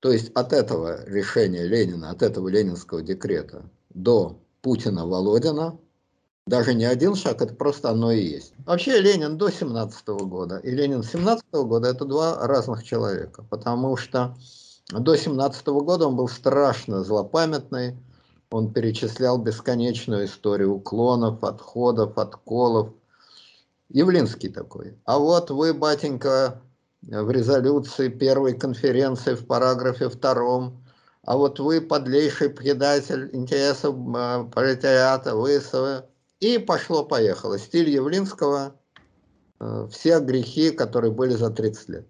То есть от этого решения Ленина, от этого ленинского декрета до Путина-Володина даже не один шаг, это просто оно и есть. Вообще Ленин до 17 -го года и Ленин 17 -го года это два разных человека, потому что до 17 -го года он был страшно злопамятный, он перечислял бесконечную историю уклонов, отходов, отколов. Явлинский такой. А вот вы, батенька, в резолюции первой конференции в параграфе втором, а вот вы подлейший предатель интересов э, пролетариата, вы... И пошло-поехало. Стиль Явлинского, э, все грехи, которые были за 30 лет.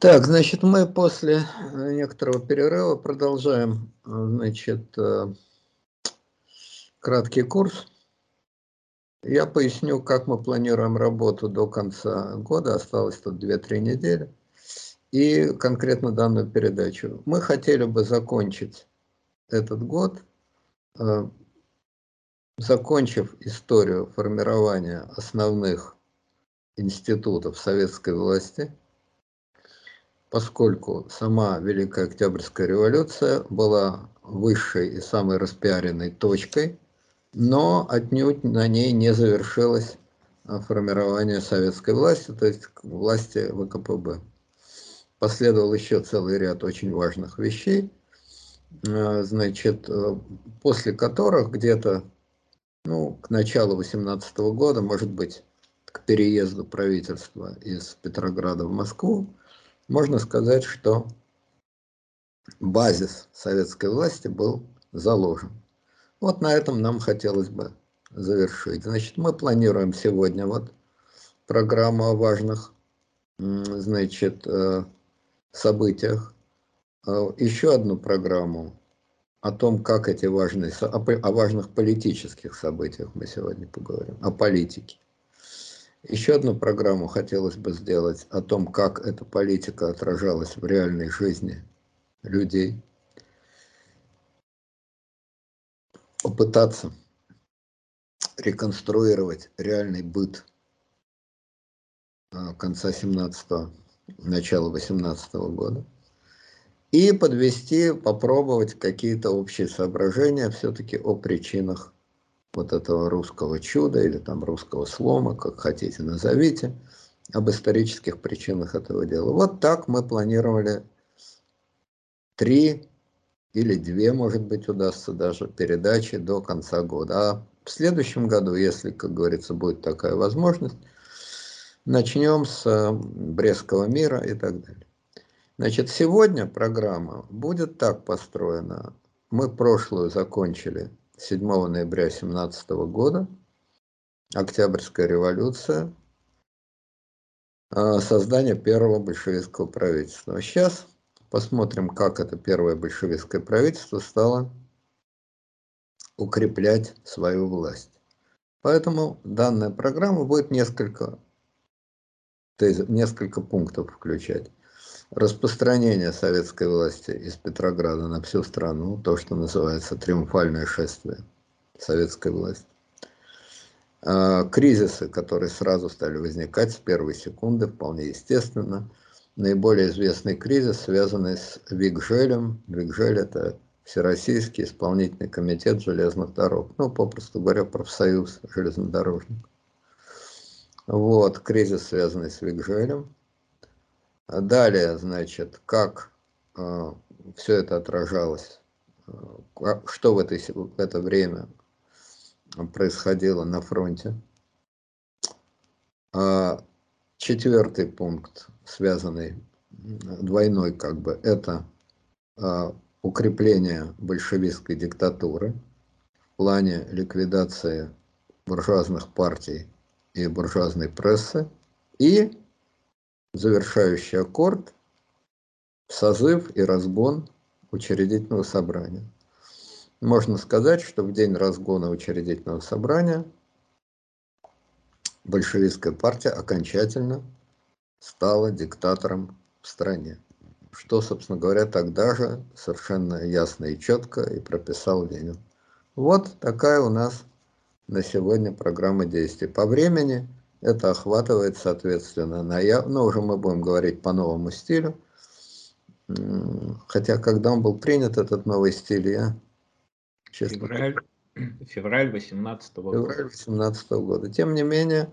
Так, значит, мы после э, некоторого перерыва продолжаем, э, значит, э, краткий курс. Я поясню, как мы планируем работу до конца года, осталось тут 2-3 недели, и конкретно данную передачу. Мы хотели бы закончить этот год, закончив историю формирования основных институтов советской власти – поскольку сама Великая Октябрьская революция была высшей и самой распиаренной точкой, но отнюдь на ней не завершилось а, формирование советской власти, то есть власти ВКПБ. Последовал еще целый ряд очень важных вещей, а, значит, э, после которых где-то ну, к началу 18 года, может быть, к переезду правительства из Петрограда в Москву, можно сказать, что базис советской власти был заложен. Вот на этом нам хотелось бы завершить. Значит, мы планируем сегодня вот программу о важных, значит, э, событиях, э, еще одну программу о том, как эти важные, о важных политических событиях мы сегодня поговорим, о политике. Еще одну программу хотелось бы сделать о том, как эта политика отражалась в реальной жизни людей. Попытаться реконструировать реальный быт а, конца 17-го, начала 18 -го года. И подвести, попробовать какие-то общие соображения все-таки о причинах вот этого русского чуда или там русского слома, как хотите назовите, об исторических причинах этого дела. Вот так мы планировали три или две, может быть, удастся даже передачи до конца года. А в следующем году, если, как говорится, будет такая возможность, начнем с э, Брестского мира и так далее. Значит, сегодня программа будет так построена. Мы прошлую закончили 7 ноября 17 года, Октябрьская революция, а, создание первого большевистского правительства. Сейчас посмотрим, как это первое большевистское правительство стало укреплять свою власть. Поэтому данная программа будет несколько, несколько пунктов включать распространение советской власти из Петрограда на всю страну, то, что называется триумфальное шествие советской власти. А, кризисы, которые сразу стали возникать с первой секунды, вполне естественно. Наиболее известный кризис, связанный с Вигжелем. Вигжель – это Всероссийский исполнительный комитет железных дорог. Ну, попросту говоря, профсоюз железнодорожников. Вот, кризис, связанный с Вигжелем. Далее, значит, как э, все это отражалось, э, что в, этой, в это время происходило на фронте. А четвертый пункт, связанный двойной, как бы, это э, укрепление большевистской диктатуры в плане ликвидации буржуазных партий и буржуазной прессы и завершающий аккорд, созыв и разгон учредительного собрания. Можно сказать, что в день разгона учредительного собрания большевистская партия окончательно стала диктатором в стране. Что, собственно говоря, тогда же совершенно ясно и четко и прописал Ленин. Вот такая у нас на сегодня программа действий. По времени это охватывает, соответственно, ноябрь, ну уже мы будем говорить по новому стилю, хотя когда он был принят, этот новый стиль, я честно... Февраль, февраль 18 -го года. Февраль 18 -го года. Тем не менее,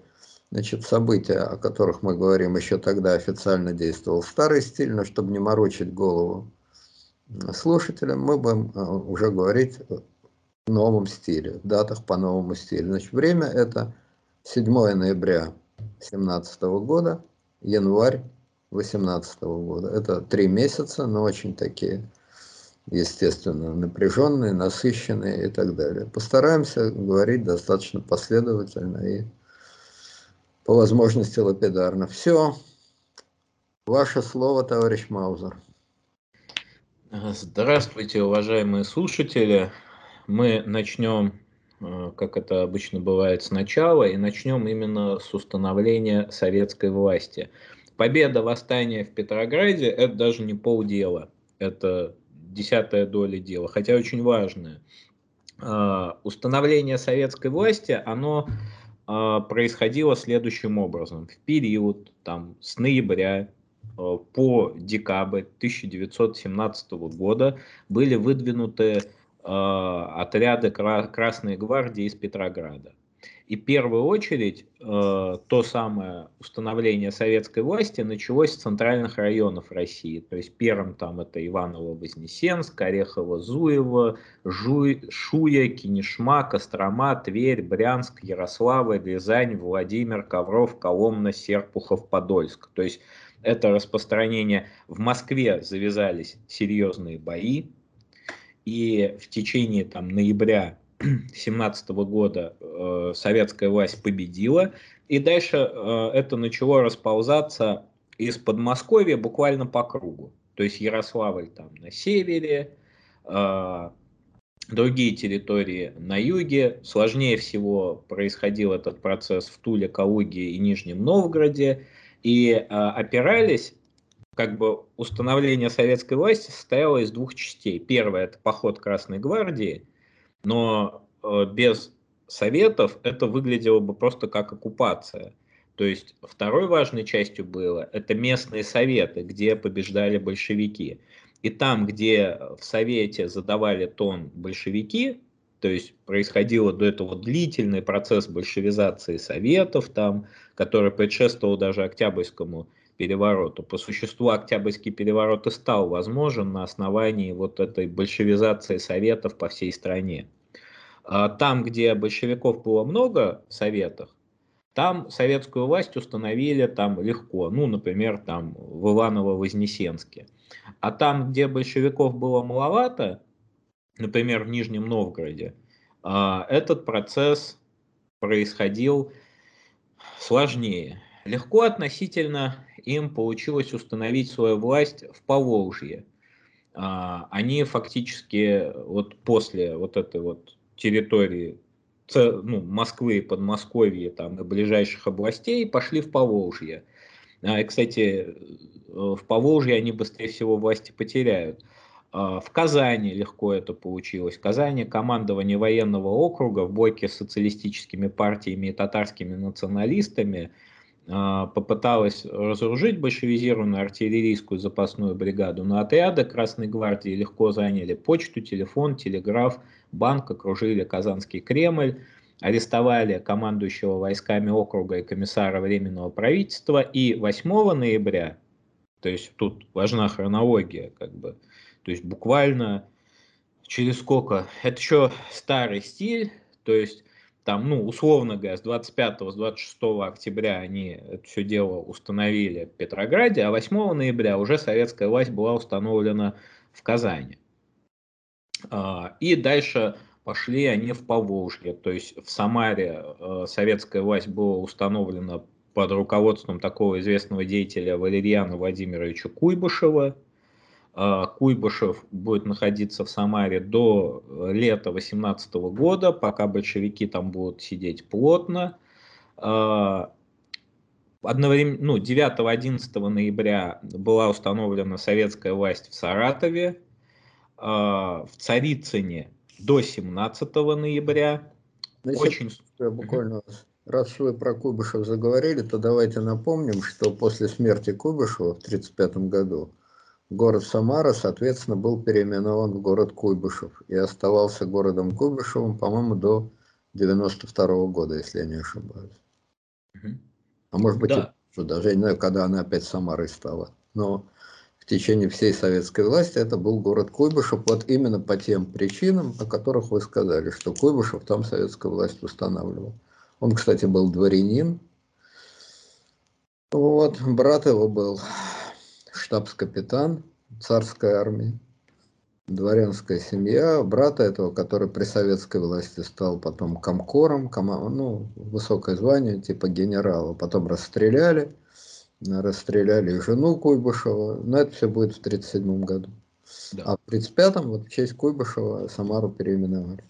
значит, события, о которых мы говорим, еще тогда официально действовал старый стиль, но чтобы не морочить голову слушателям, мы будем э, уже говорить в новом стиле, в датах по новому стилю. Значит, время это 7 ноября 2017 года, январь 2018 года. Это три месяца, но очень такие, естественно, напряженные, насыщенные и так далее. Постараемся говорить достаточно последовательно и по возможности лапидарно. Все. Ваше слово, товарищ Маузер. Здравствуйте, уважаемые слушатели. Мы начнем, как это обычно бывает, сначала, и начнем именно с установления советской власти. Победа восстания в Петрограде – это даже не полдела, это десятая доля дела, хотя очень важное. А, установление советской власти, оно а, происходило следующим образом. В период там, с ноября Э, по декабрь 1917 года были выдвинуты э, отряды Красной Гвардии из Петрограда. И в первую очередь э, то самое установление советской власти началось с центральных районов России. То есть первым там это Иваново-Вознесенск, Орехово-Зуево, Шуя, Кинешма, Кострома, Тверь, Брянск, Ярославль, Рязань, Владимир, Ковров, Коломна, Серпухов, Подольск. То есть это распространение. В Москве завязались серьезные бои, и в течение там, ноября 2017 года э, советская власть победила, и дальше э, это начало расползаться из Подмосковья буквально по кругу. То есть Ярославль там на севере, э, другие территории на юге. Сложнее всего происходил этот процесс в Туле, Калуге и Нижнем Новгороде. И э, опирались, как бы установление советской власти состояло из двух частей. Первое – это поход Красной Гвардии, но э, без советов это выглядело бы просто как оккупация. То есть второй важной частью было это местные советы, где побеждали большевики. И там, где в совете задавали тон большевики, то есть происходил до этого длительный процесс большевизации советов, там, который предшествовал даже Октябрьскому перевороту. По существу Октябрьский переворот и стал возможен на основании вот этой большевизации советов по всей стране. А там, где большевиков было много в советах, там советскую власть установили там легко, ну, например, там в Иваново-Вознесенске. А там, где большевиков было маловато, например, в Нижнем Новгороде, а, этот процесс происходил сложнее. Легко относительно им получилось установить свою власть в Поволжье. А, они фактически вот после вот этой вот территории ну, Москвы, Подмосковья там, и ближайших областей пошли в Поволжье. А, и, кстати, в Поволжье они быстрее всего власти потеряют. А, в Казани легко это получилось. В Казани командование военного округа в бойке с социалистическими партиями и татарскими националистами попыталась разоружить большевизированную артиллерийскую запасную бригаду, но отряды Красной Гвардии легко заняли почту, телефон, телеграф, банк, окружили Казанский Кремль, арестовали командующего войсками округа и комиссара Временного правительства, и 8 ноября, то есть тут важна хронология, как бы, то есть буквально через сколько? Это еще старый стиль, то есть там, ну, условно говоря, с 25 с 26 октября они это все дело установили в Петрограде, а 8 ноября уже советская власть была установлена в Казани. А, и дальше пошли они в Поволжье, то есть в Самаре э, советская власть была установлена под руководством такого известного деятеля Валерьяна Владимировича Куйбышева, Куйбышев будет находиться в Самаре до лета 2018 года, пока большевики там будут сидеть плотно. А, одновременно, ну, 9-11 ноября была установлена советская власть в Саратове, а, в Царицыне до 17 ноября, Значит, Очень... Буквально, раз вы про Куйбышев заговорили, то давайте напомним, что после смерти Куйбышева в 1935 году город Самара, соответственно, был переименован в город Куйбышев и оставался городом Куйбышевым, по-моему, до 92 -го года, если я не ошибаюсь. Угу. А может быть, да. и, даже я не знаю, когда она опять Самарой стала. Но в течение всей советской власти это был город Куйбышев, вот именно по тем причинам, о которых вы сказали, что Куйбышев там советская власть устанавливал. Он, кстати, был дворянин. Вот, брат его был штабс-капитан царской армии, дворянская семья, брата этого, который при советской власти стал потом комкором, кома, ну, высокое звание, типа генерала, потом расстреляли, расстреляли жену Куйбышева, но это все будет в 1937 году. Да. А в 1935-м вот в честь Куйбышева Самару переименовали.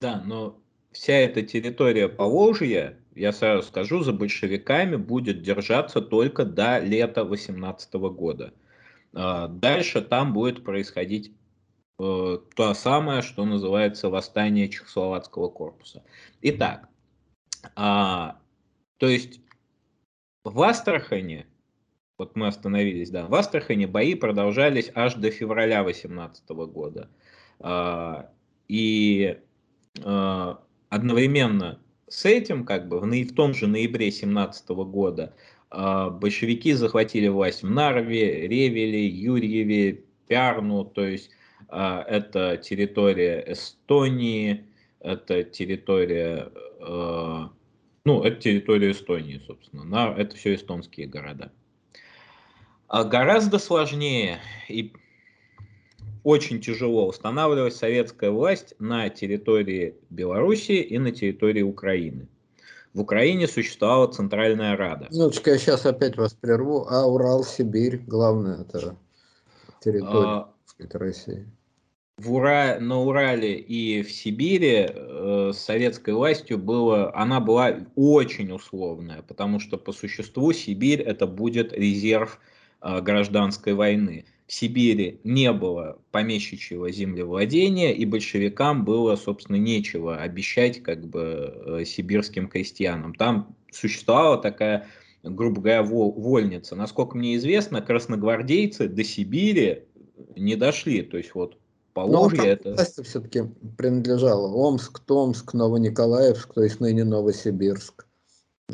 Да, но вся эта территория Поволжья, я сразу скажу, за большевиками будет держаться только до лета 18 года. А, дальше там будет происходить э, то самое, что называется восстание Чехословацкого корпуса. Итак, а, то есть в Астрахане, вот мы остановились, да, в Астрахане бои продолжались аж до февраля 18 года. А, и одновременно с этим, как бы, в, в том же ноябре 17 года а, большевики захватили власть в Нарве, Ревеле, Юрьеве, Пярну, то есть а, это территория Эстонии, это территория, а, ну, это территория Эстонии, собственно, это все эстонские города. А гораздо сложнее и очень тяжело устанавливать советская власть на территории Белоруссии и на территории Украины. В Украине существовала Центральная Рада. Минуточку, я сейчас опять вас прерву. А Урал, Сибирь, главное, это территория а, России. В Ура... На Урале и в Сибири э, с советской властью было, она была очень условная, потому что по существу Сибирь это будет резерв э, гражданской войны. Сибири не было помещичьего землевладения, и большевикам было, собственно, нечего обещать как бы э, сибирским крестьянам. Там существовала такая, грубо говоря, вольница. Насколько мне известно, красногвардейцы до Сибири не дошли. То есть вот Поволжье Но это... власть все-таки принадлежала Омск, Томск, Новониколаевск, то есть ныне Новосибирск.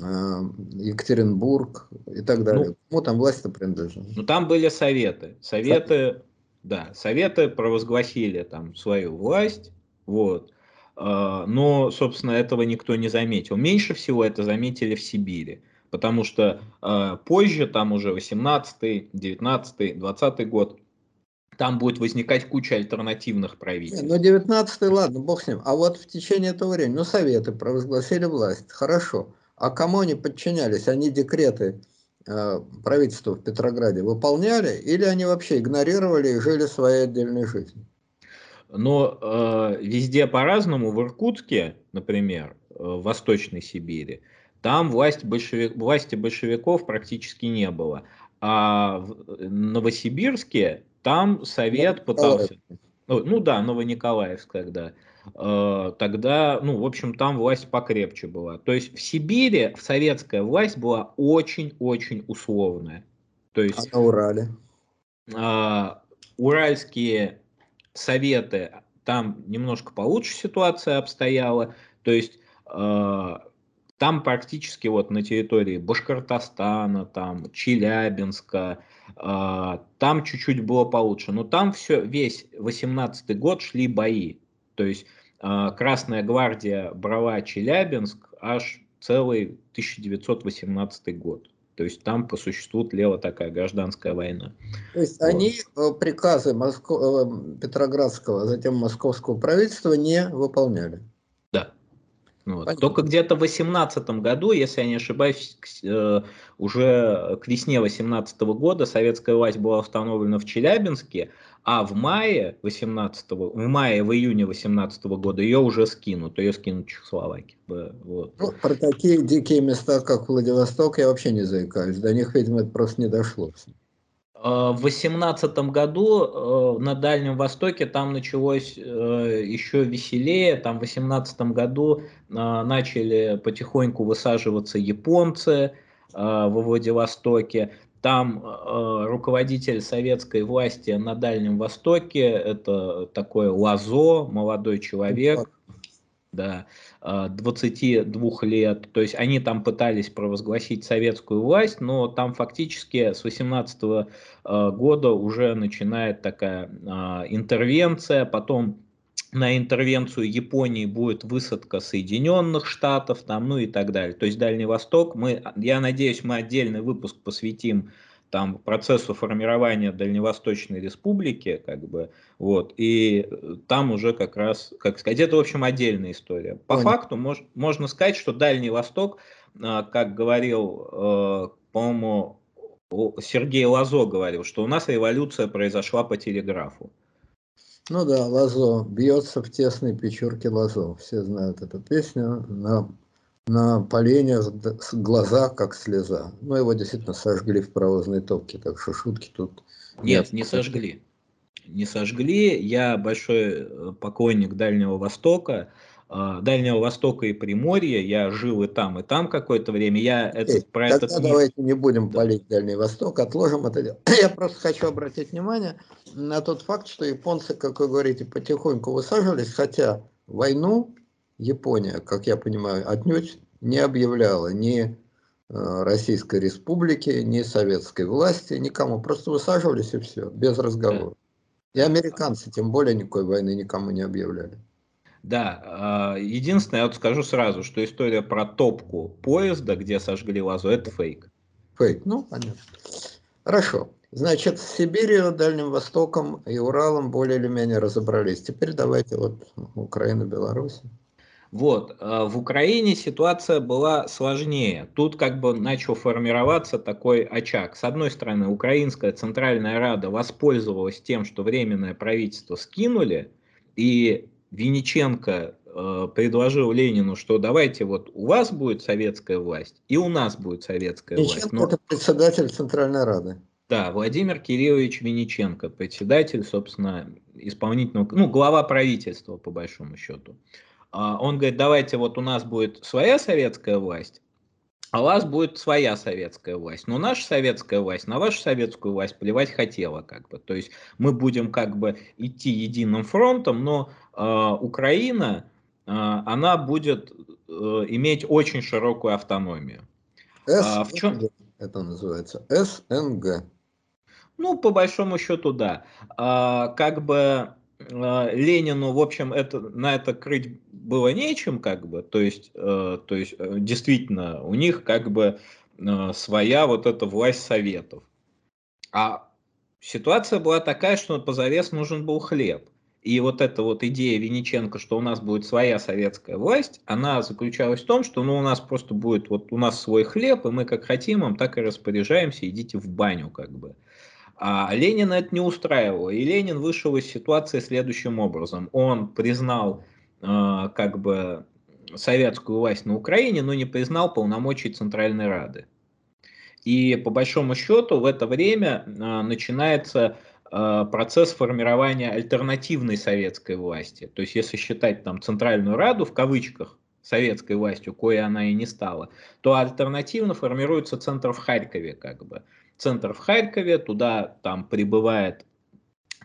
А, Екатеринбург и так далее. Ну, Кому там власть-то принадлежит? Ну, там были советы. Советы, да, советы провозгласили там свою власть, вот. А, но, собственно, этого никто не заметил. Меньше всего это заметили в Сибири, потому что а, позже, там уже 18 19 20 год, там будет возникать куча альтернативных правительств. Не, ну, 19 ладно, бог с ним. А вот в течение этого времени, ну, Советы провозгласили власть, хорошо. А кому они подчинялись? Они декреты э, правительства в Петрограде выполняли или они вообще игнорировали и жили своей отдельной жизнью? Но э, везде по-разному. В Иркутске, например, э, в Восточной Сибири, там власть большевик, власти большевиков практически не было. А в Новосибирске там совет пытался... Ну, ну да, Новониколаевск тогда. Э, тогда, ну, в общем, там власть покрепче была. То есть в Сибири советская власть была очень-очень условная. То есть, а на Урале? А, уральские советы, там немножко получше ситуация обстояла. То есть а, там практически вот на территории Башкортостана, там Челябинска, а, там чуть-чуть было получше. Но там все, весь 18 год шли бои. То есть а, Красная гвардия брала Челябинск аж целый 1918 год. То есть там по существу тлела такая гражданская война. То есть вот. они э, приказы Моско... Э, Петроградского, затем московского правительства не выполняли? Вот. Только где-то в 18 году, если я не ошибаюсь, э, уже к весне 18 года советская власть была установлена в Челябинске, а в мае 18 в мае, в июне 18 года ее уже скинут, ее скинут в Чехословакии. Вот. Ну, про такие дикие места, как Владивосток, я вообще не заикаюсь. До них, видимо, это просто не дошло. В 2018 году на Дальнем Востоке там началось еще веселее. Там в 2018 году начали потихоньку высаживаться японцы во Владивостоке. Там э, руководитель советской власти на Дальнем Востоке, это такой Лазо, молодой человек, да, 22 э, лет. То есть они там пытались провозгласить советскую власть, но там фактически с 18 э, года уже начинает такая э, интервенция, потом на интервенцию Японии будет высадка Соединенных Штатов, там, ну и так далее. То есть Дальний Восток, мы, я надеюсь, мы отдельный выпуск посвятим там процессу формирования Дальневосточной Республики, как бы, вот, и там уже как раз, как сказать, это, в общем, отдельная история. По Понял. факту мож, можно сказать, что Дальний Восток, а, как говорил, э, по-моему, Сергей Лазо говорил, что у нас революция произошла по телеграфу. Ну да, Лазо бьется в тесной печурке Лазо. Все знают эту песню. На, на полене глаза как слеза. Ну, его действительно сожгли в паровозной топке, так что шутки тут... Нет, не сожгли. Не сожгли. Я большой э, поклонник Дальнего Востока. А, Дальнего Востока и Приморья. Я жил и там, и там какое-то время. Я Эй, этот, про этот мир... давайте не будем да. палить Дальний Восток, отложим это дело. Я просто хочу обратить внимание на тот факт, что японцы, как вы говорите, потихоньку высаживались, хотя войну Япония, как я понимаю, отнюдь не объявляла ни э, Российской Республики, ни советской власти, никому. Просто высаживались и все, без разговора. И американцы тем более никакой войны никому не объявляли. Да, а, единственное, я вот скажу сразу, что история про топку поезда, где сожгли вазу, это фейк. Фейк, ну, понятно. Хорошо. Значит, с Сибирью, Дальним Востоком и Уралом более или менее разобрались. Теперь давайте вот Украина, Беларусь. Вот, а, в Украине ситуация была сложнее. Тут как бы начал формироваться такой очаг. С одной стороны, Украинская Центральная Рада воспользовалась тем, что Временное правительство скинули, и Винниченко э, предложил Ленину, что давайте вот у вас будет советская власть, и у нас будет советская Винниченко власть. Но... это председатель Центральной Рады. Да, Владимир Кириллович Винниченко, председатель, собственно, исполнительного, ну, глава правительства, по большому счету. А он говорит, давайте вот у нас будет своя советская власть, а у вас будет своя советская власть. Но наша советская власть на вашу советскую власть плевать хотела, как бы. То есть мы будем как бы идти единым фронтом, но э, Украина, э, она будет э, иметь очень широкую автономию. СНГ, а, в чем? Это называется СНГ. Ну, по большому счету, да. А, как бы а, Ленину, в общем, это, на это крыть было нечем, как бы, то есть, э, то есть э, действительно, у них как бы э, своя вот эта власть советов. А ситуация была такая, что позарез нужен был хлеб. И вот эта вот идея Винниченко, что у нас будет своя советская власть, она заключалась в том, что ну, у нас просто будет вот у нас свой хлеб, и мы как хотим им, так и распоряжаемся, идите в баню как бы. А Ленина это не устраивало. И Ленин вышел из ситуации следующим образом. Он признал э, как бы советскую власть на Украине, но не признал полномочий Центральной Рады. И по большому счету в это время э, начинается э, процесс формирования альтернативной советской власти. То есть если считать там Центральную Раду в кавычках советской властью, кое она и не стала, то альтернативно формируется центр в Харькове как бы центр в Харькове, туда там прибывает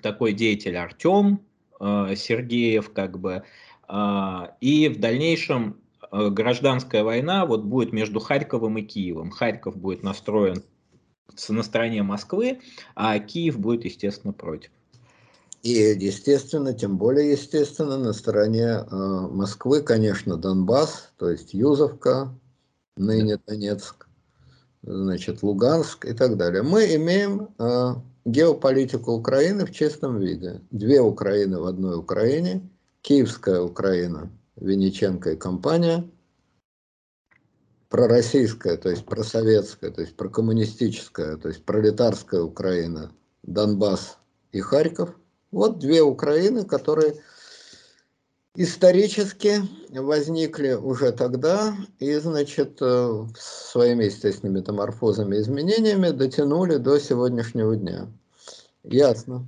такой деятель Артем э, Сергеев, как бы, э, и в дальнейшем э, гражданская война вот будет между Харьковом и Киевом. Харьков будет настроен на стороне Москвы, а Киев будет, естественно, против. И, естественно, тем более естественно, на стороне э, Москвы, конечно, Донбасс, то есть Юзовка, ныне Донецк, значит, Луганск и так далее. Мы имеем э, геополитику Украины в чистом виде. Две Украины в одной Украине, Киевская Украина, Венеченко и компания, пророссийская, то есть просоветская, то есть прокоммунистическая, то есть пролетарская Украина, Донбасс и Харьков. Вот две Украины, которые исторически возникли уже тогда и, значит, э, своими естественными метаморфозами и изменениями дотянули до сегодняшнего дня. Ясно.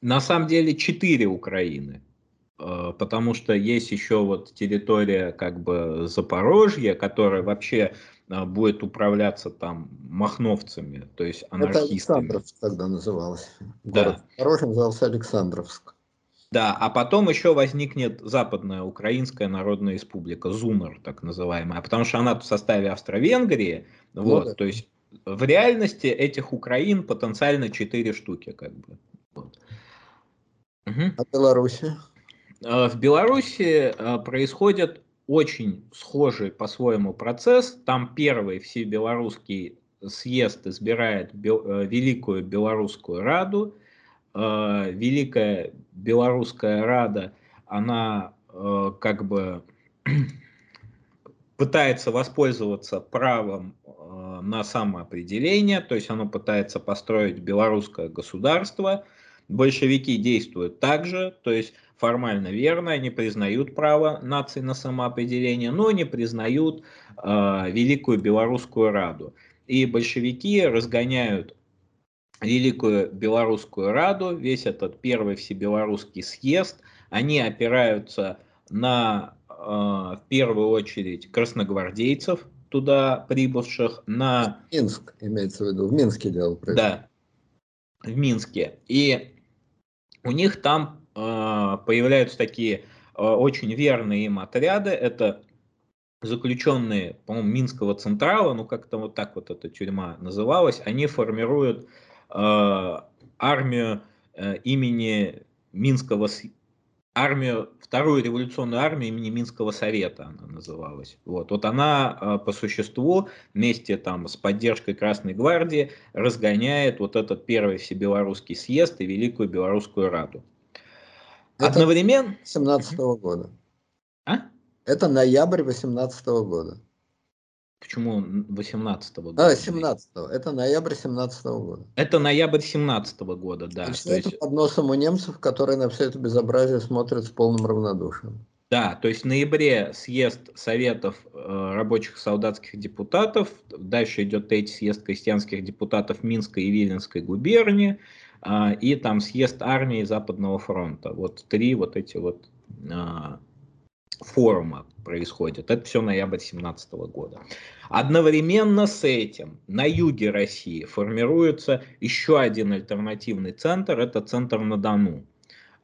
На самом деле четыре Украины, э, потому что есть еще вот территория как бы Запорожья, которая вообще э, будет управляться там махновцами, то есть анархистами. Это Александровск тогда называлось. Город да. Запорожье назывался Александровск. Да, а потом еще возникнет Западная Украинская Народная Республика, ЗУНР так называемая, потому что она в составе Австро-Венгрии, ну, вот, да. то есть в реальности этих Украин потенциально четыре штуки, как бы. Вот. Угу. А Беларуси? В Беларуси а, происходит очень схожий по-своему процесс. Там первый всебелорусский съезд избирает э, Великую Белорусскую Раду, э, Великая Белорусская Рада, она э, как бы пытается воспользоваться правом э, на самоопределение, то есть оно пытается построить белорусское государство. Большевики действуют также, то есть формально верно, они признают право нации на самоопределение, но не признают э, Великую Белорусскую Раду. И большевики разгоняют Великую Белорусскую Раду, весь этот первый всебелорусский съезд, они опираются на, э, в первую очередь, красногвардейцев, туда прибывших, на... Минск, имеется в виду, в Минске дело происходит. Да, в Минске. И у них там э, появляются такие э, очень верные им отряды, это заключенные, по-моему, Минского Централа, ну как-то вот так вот эта тюрьма называлась, они формируют армию э, имени Минского, армию, вторую революционную армию имени Минского совета она называлась. Вот, вот она э, по существу вместе там с поддержкой Красной гвардии разгоняет вот этот первый всебелорусский съезд и Великую Белорусскую Раду. Это Одновременно... 17 -го года. А? Это ноябрь 18 -го года. Почему 18 -го года? А, 17 -го. Это ноябрь 17 -го года. Это ноябрь 17 -го года, да. Значит, это есть... под носом у немцев, которые на все это безобразие смотрят с полным равнодушием. Да, то есть в ноябре съезд Советов э, рабочих солдатских депутатов, дальше идет третий съезд крестьянских депутатов Минской и Виленской губернии, э, и там съезд армии Западного фронта. Вот три вот эти вот э, форума происходит. Это все ноябрь 2017 года. Одновременно с этим на юге России формируется еще один альтернативный центр, это центр на Дону.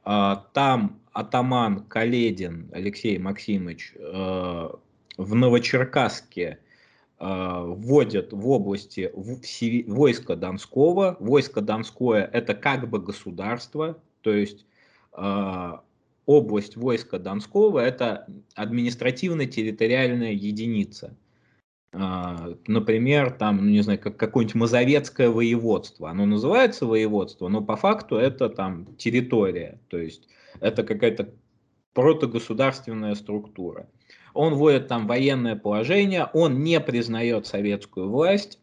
А, там атаман Каледин Алексей Максимович э, в Новочеркасске э, вводит в области войска Донского. Войско Донское это как бы государство, то есть э, область войска Донского – это административно-территориальная единица. А, например, там, ну, не знаю, как какое-нибудь Мазовецкое воеводство. Оно называется воеводство, но по факту это там территория, то есть это какая-то протогосударственная структура. Он вводит там военное положение, он не признает советскую власть.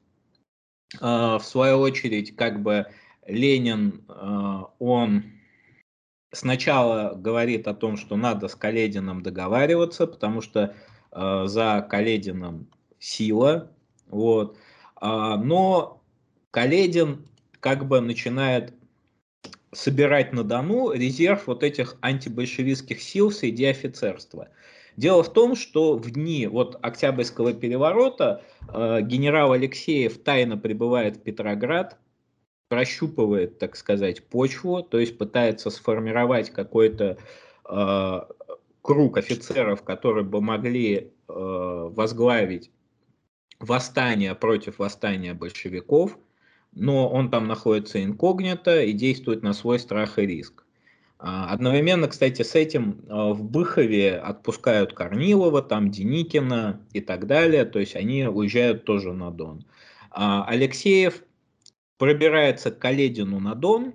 А, в свою очередь, как бы Ленин, а, он сначала говорит о том, что надо с Каледином договариваться, потому что э, за Каледином сила, вот. А, но Каледин как бы начинает собирать на Дону резерв вот этих антибольшевистских сил среди офицерства. Дело в том, что в дни вот Октябрьского переворота э, генерал Алексеев тайно прибывает в Петроград, прощупывает, так сказать, почву, то есть пытается сформировать какой-то э, круг офицеров, которые бы могли э, возглавить восстание против восстания большевиков, но он там находится инкогнито и действует на свой страх и риск. А, одновременно, кстати, с этим в Быхове отпускают Корнилова, там Деникина и так далее, то есть они уезжают тоже на Дон. Алексеев пробирается к Каледину на Дон,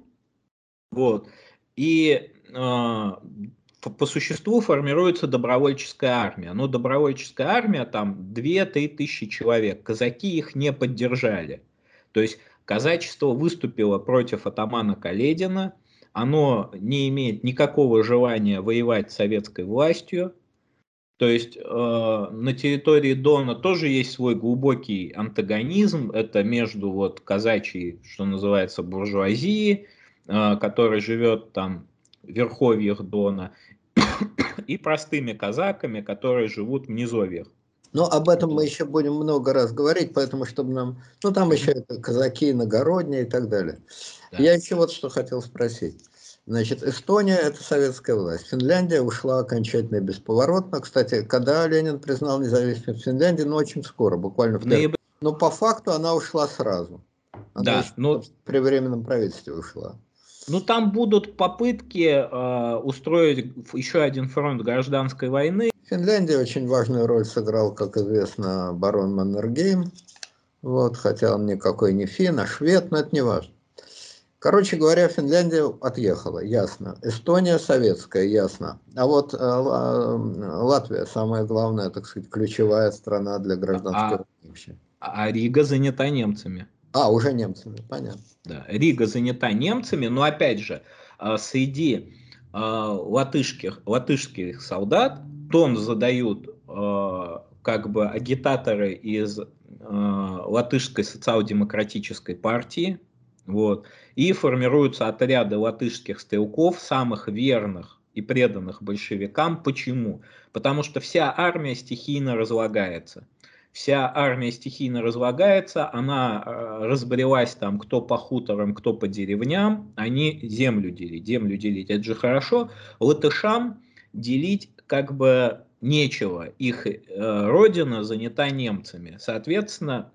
вот, и э, по существу формируется добровольческая армия. Но добровольческая армия там 2-3 тысячи человек. Казаки их не поддержали. То есть казачество выступило против атамана Каледина, оно не имеет никакого желания воевать с советской властью. То есть э, на территории Дона тоже есть свой глубокий антагонизм. Это между вот казачьей, что называется, буржуазией, э, которая живет там в верховьях Дона, и простыми казаками, которые живут в низовьях. Но об этом мы еще будем много раз говорить, поэтому чтобы нам... Ну, там еще это казаки, иногородние и так далее. Да. Я еще вот что хотел спросить. Значит, Эстония – это советская власть. Финляндия ушла окончательно и бесповоротно. Кстати, когда Ленин признал независимость Финляндии, ну, очень скоро, буквально в ноябре. Но по факту она ушла сразу. Она да, но... при временном правительстве ушла. Ну, там будут попытки э, устроить еще один фронт гражданской войны. Финляндия очень важную роль сыграл, как известно, барон Маннергейм. Вот, хотя он никакой не фин, а швед, но это не важно. Короче говоря, Финляндия отъехала, ясно. Эстония советская, ясно. А вот э, Латвия, самая главная, так сказать, ключевая страна для гражданской а, войны. А Рига занята немцами. А, уже немцами, понятно. Да, Рига занята немцами, но опять же, а, среди а, латышских, латышских солдат тон задают а, как бы агитаторы из латышской социал-демократической партии, вот, и формируются отряды латышских стрелков, самых верных и преданных большевикам. Почему? Потому что вся армия стихийно разлагается вся армия стихийно разлагается, она э, разбрелась там кто по хуторам, кто по деревням, они землю делить. Землю делить это же хорошо. Латышам делить как бы нечего. Их э, родина занята немцами. Соответственно,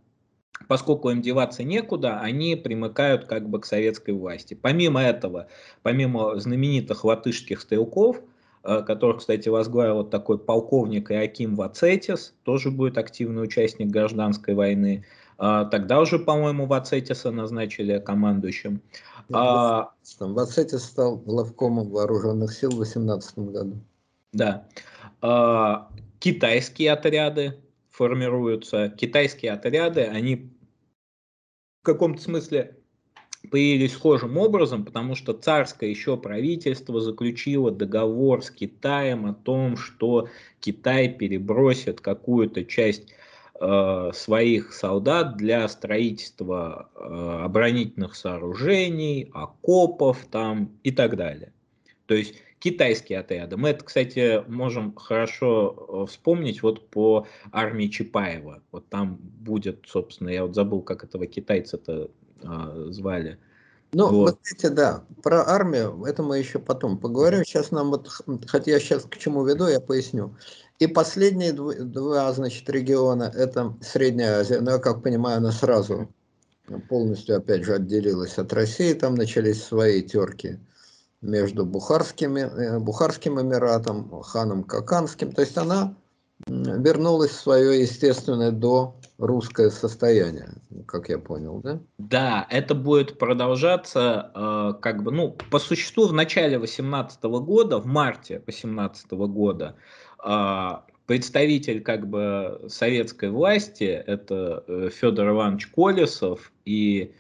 поскольку им деваться некуда, они примыкают как бы к советской власти. Помимо этого, помимо знаменитых латышских стрелков, Э, которых, кстати, возглавил вот такой полковник Иаким Вацетис, тоже будет активный участник гражданской войны. А, тогда уже, по-моему, Вацетиса назначили командующим. А, Вацетис стал главкомом вооруженных сил в 2018 году. Да. А, китайские отряды формируются. Китайские отряды, они в каком-то смысле появились схожим образом, потому что царское еще правительство заключило договор с Китаем о том, что Китай перебросит какую-то часть э, своих солдат для строительства э, оборонительных сооружений, окопов там и так далее. То есть китайские отряды. Мы это, кстати, можем хорошо э, вспомнить вот по армии Чапаева. Вот там будет, собственно, я вот забыл, как этого китайца-то а, звали. Ну, вот. вот эти, да, про армию, это мы еще потом поговорим. Сейчас нам вот, хотя я сейчас к чему веду, я поясню. И последние два, значит, региона, это Средняя Азия, ну, я как понимаю, она сразу полностью, опять же, отделилась от России, там начались свои терки между Бухарскими, э, Бухарским Эмиратом, ханом Каканским, то есть она вернулась в свое естественное до русское состояние, как я понял, да? Да, это будет продолжаться, э, как бы, ну, по существу в начале 18 года, в марте 18 года, э, представитель, как бы, советской власти, это э, Федор Иванович Колесов и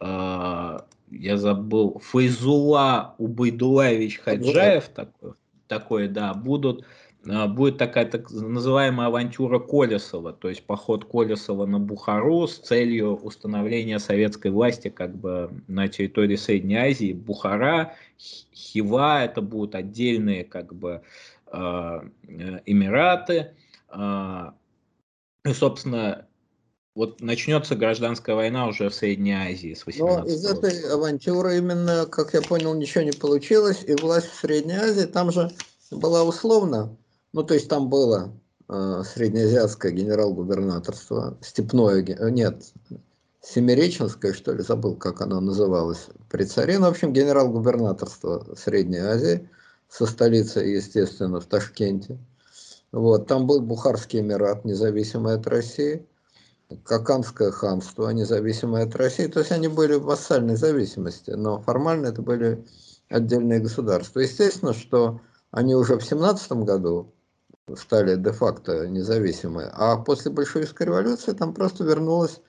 э, я забыл, Файзула Убайдулаевич Хаджаев, такой, такой, да, будут а, будет такая так называемая авантюра Колесова, то есть поход Колесова на Бухару с целью установления советской власти как бы на территории Средней Азии. Бухара, Хива, это будут отдельные как бы а, э, Эмираты. Э, и, собственно, вот начнется гражданская война уже в Средней Азии с 18 Но из этой авантюры именно, как я понял, ничего не получилось, и власть в Средней Азии там же была условно ну, то есть там было э, среднеазиатское генерал-губернаторство, степное, э, нет, Семиреченское, что ли, забыл, как оно называлось при царе. Ну, в общем, генерал-губернаторство Средней Азии со столицей, естественно, в Ташкенте. Вот, там был Бухарский Эмират, независимый от России, Каканское ханство, независимое от России. То есть они были в вассальной зависимости, но формально это были отдельные государства. Естественно, что они уже в 17 году стали де-факто независимы. А после большевистской революции там просто вернулась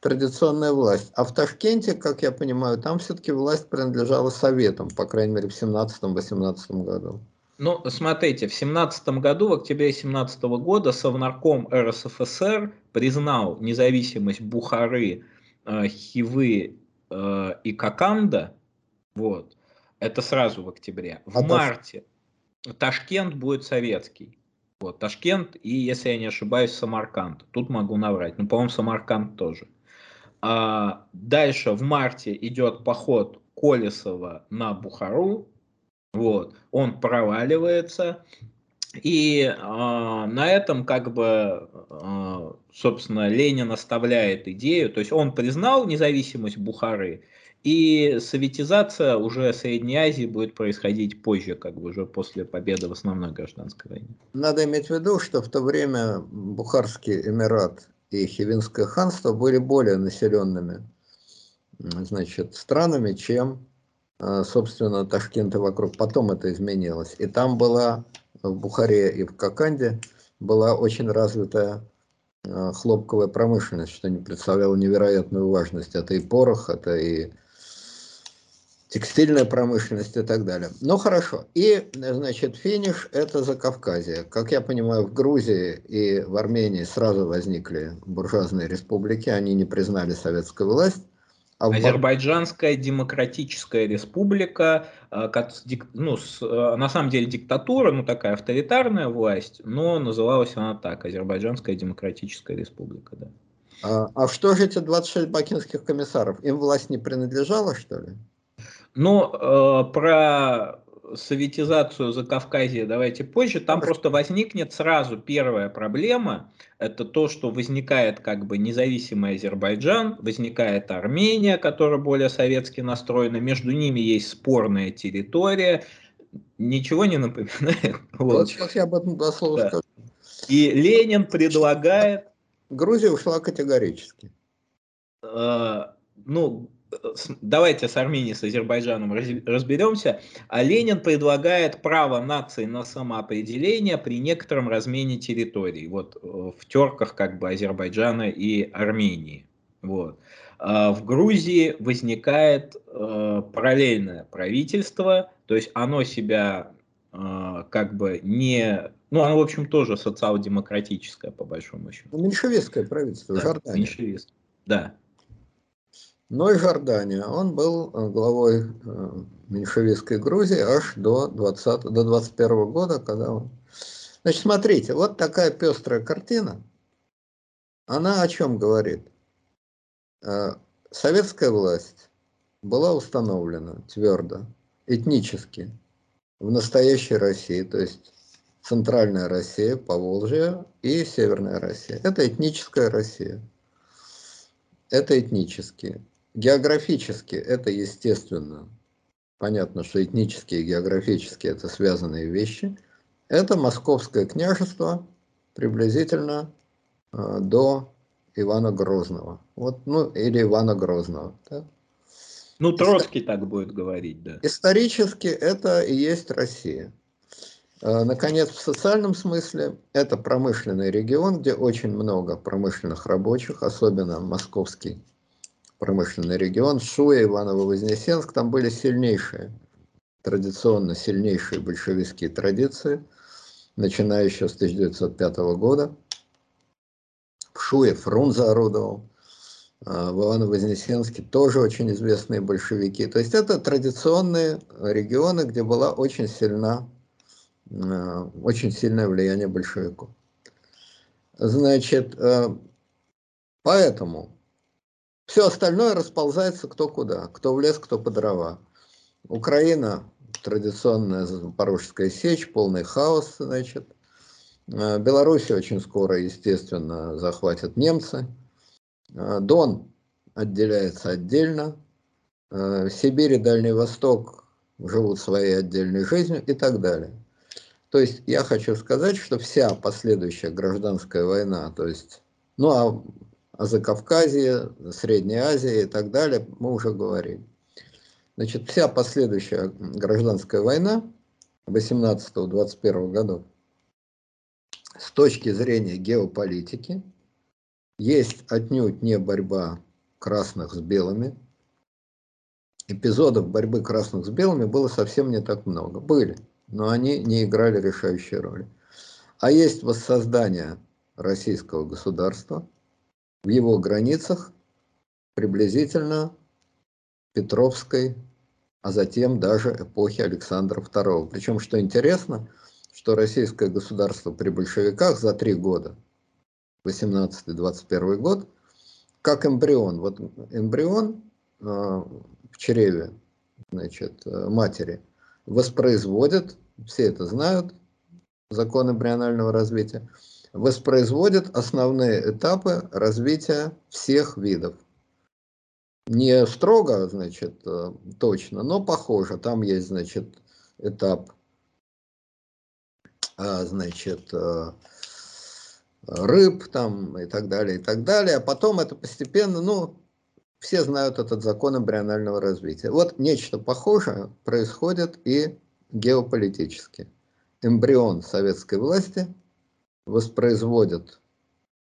традиционная власть. А в Ташкенте, как я понимаю, там все-таки власть принадлежала Советам, по крайней мере, в 17-18 году. Ну, смотрите, в 17 году, в октябре 17 года, Совнарком РСФСР признал независимость Бухары, э, Хивы э, и Коканда. Вот. Это сразу в октябре. В а марте Ташкент будет советский. Вот, Ташкент и, если я не ошибаюсь, Самарканд. Тут могу наврать. Ну, по-моему, Самарканд тоже. А дальше в марте идет поход Колесова на Бухару. Вот, он проваливается. И э, на этом как бы, э, собственно, Ленин оставляет идею, то есть он признал независимость Бухары, и советизация уже Средней Азии будет происходить позже, как бы уже после победы в основной гражданской войне. Надо иметь в виду, что в то время Бухарский Эмират и Хивинское ханство были более населенными значит, странами, чем, собственно, Ташкент и вокруг. Потом это изменилось. И там была, в Бухаре и в Коканде, была очень развитая э, хлопковая промышленность, что не представляло невероятную важность. Это и порох, это и текстильная промышленность и так далее. Ну хорошо. И, значит, финиш – это Закавказье. Как я понимаю, в Грузии и в Армении сразу возникли буржуазные республики, они не признали советскую власть. А Азербайджанская демократическая республика, э, ну, э, на самом деле диктатура, ну такая авторитарная власть, но называлась она так, Азербайджанская демократическая республика, да. А, а что же эти 26 бакинских комиссаров? Им власть не принадлежала, что ли? Но э, про советизацию Закавказья давайте позже. Там просто возникнет сразу первая проблема. Это то, что возникает как бы независимый Азербайджан, возникает Армения, которая более советски настроена. Между ними есть спорная территория. Ничего не напоминает. Вот, сейчас я об этом два слова да. скажу. И Ленин предлагает... Грузия ушла категорически. Э, ну, давайте с Арменией, с Азербайджаном разберемся. А Ленин предлагает право нации на самоопределение при некотором размене территорий. Вот э, в терках как бы Азербайджана и Армении. Вот. А в Грузии возникает э, параллельное правительство, то есть оно себя э, как бы не... Ну, оно, в общем, тоже социал-демократическое, по большому счету. Ну, меньшевистское правительство, да, Меньшевистское, да но и Жордания. Он был э, главой э, меньшевистской Грузии аж до, 20, до 21 года, когда он... Значит, смотрите, вот такая пестрая картина. Она о чем говорит? Э, советская власть была установлена твердо, этнически, в настоящей России, то есть Центральная Россия, Поволжье и Северная Россия. Это этническая Россия. Это этнические. Географически это естественно. Понятно, что этнические и географические это связанные вещи. Это Московское княжество приблизительно э, до Ивана Грозного. Вот, ну, или Ивана Грозного. Да? Ну, Троцкий Истор... так будет говорить, да. Исторически это и есть Россия. Э, наконец, в социальном смысле это промышленный регион, где очень много промышленных рабочих, особенно московский промышленный регион, Шуя, Иваново-Вознесенск, там были сильнейшие, традиционно сильнейшие большевистские традиции, начиная еще с 1905 года. В Шуе Фрунзе орудовал, а в Иваново-Вознесенске тоже очень известные большевики. То есть это традиционные регионы, где была очень сильна, а, очень сильное влияние большевиков. Значит, э, поэтому все остальное расползается кто куда, кто в лес, кто по дрова. Украина, традиционная Запорожская сечь, полный хаос, значит. Э, Беларусь очень скоро, естественно, захватят немцы. Э, Дон отделяется отдельно. Э, Сибирь и Дальний Восток живут своей отдельной жизнью и так далее. То есть я хочу сказать, что вся последующая гражданская война, то есть, ну а о Закавказье, Средней Азии и так далее, мы уже говорили. Значит, вся последующая гражданская война 18-21 годов с точки зрения геополитики есть отнюдь не борьба красных с белыми. Эпизодов борьбы красных с белыми было совсем не так много. Были, но они не играли решающей роли. А есть воссоздание российского государства в его границах приблизительно Петровской, а затем даже эпохи Александра II. Причем, что интересно, что российское государство при большевиках за три года, 18-21 год, как эмбрион. Вот эмбрион э, в чреве значит, э, матери воспроизводит, все это знают, закон эмбрионального развития, воспроизводит основные этапы развития всех видов. Не строго, значит, э, точно, но похоже. Там есть, значит, этап, а, значит, э, рыб там и так далее, и так далее. А потом это постепенно, ну, все знают этот закон эмбрионального развития. Вот нечто похожее происходит и геополитически. Эмбрион советской власти воспроизводит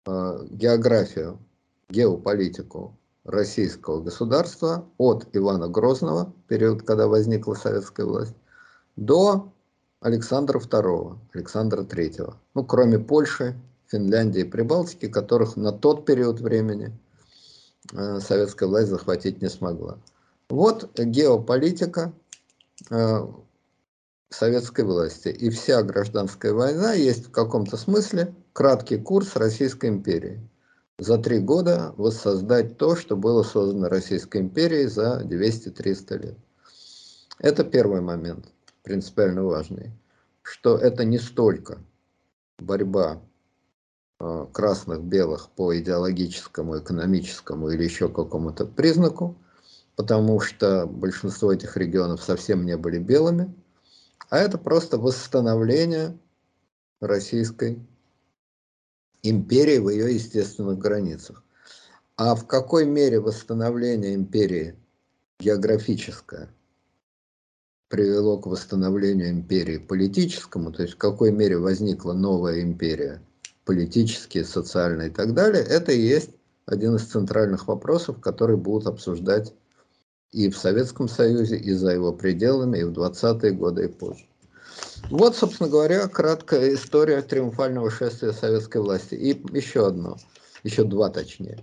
э, географию, геополитику российского государства от Ивана Грозного, период, когда возникла советская власть, до Александра II, Александра III. Ну, кроме Польши, Финляндии и Прибалтики, которых на тот период времени э, советская власть захватить не смогла. Вот геополитика э, советской власти. И вся гражданская война есть в каком-то смысле краткий курс Российской империи. За три года воссоздать то, что было создано Российской империей за 200-300 лет. Это первый момент, принципиально важный, что это не столько борьба Э, красных, белых по идеологическому, экономическому или еще какому-то признаку, потому что большинство этих регионов совсем не были белыми, а это просто восстановление Российской империи в ее естественных границах. А в какой мере восстановление империи географическое привело к восстановлению империи политическому, то есть в какой мере возникла новая империя – политические, социальные и так далее, это и есть один из центральных вопросов, которые будут обсуждать и в Советском Союзе, и за его пределами, и в 20-е годы, и позже. Вот, собственно говоря, краткая история триумфального шествия советской власти. И еще одно, еще два точнее.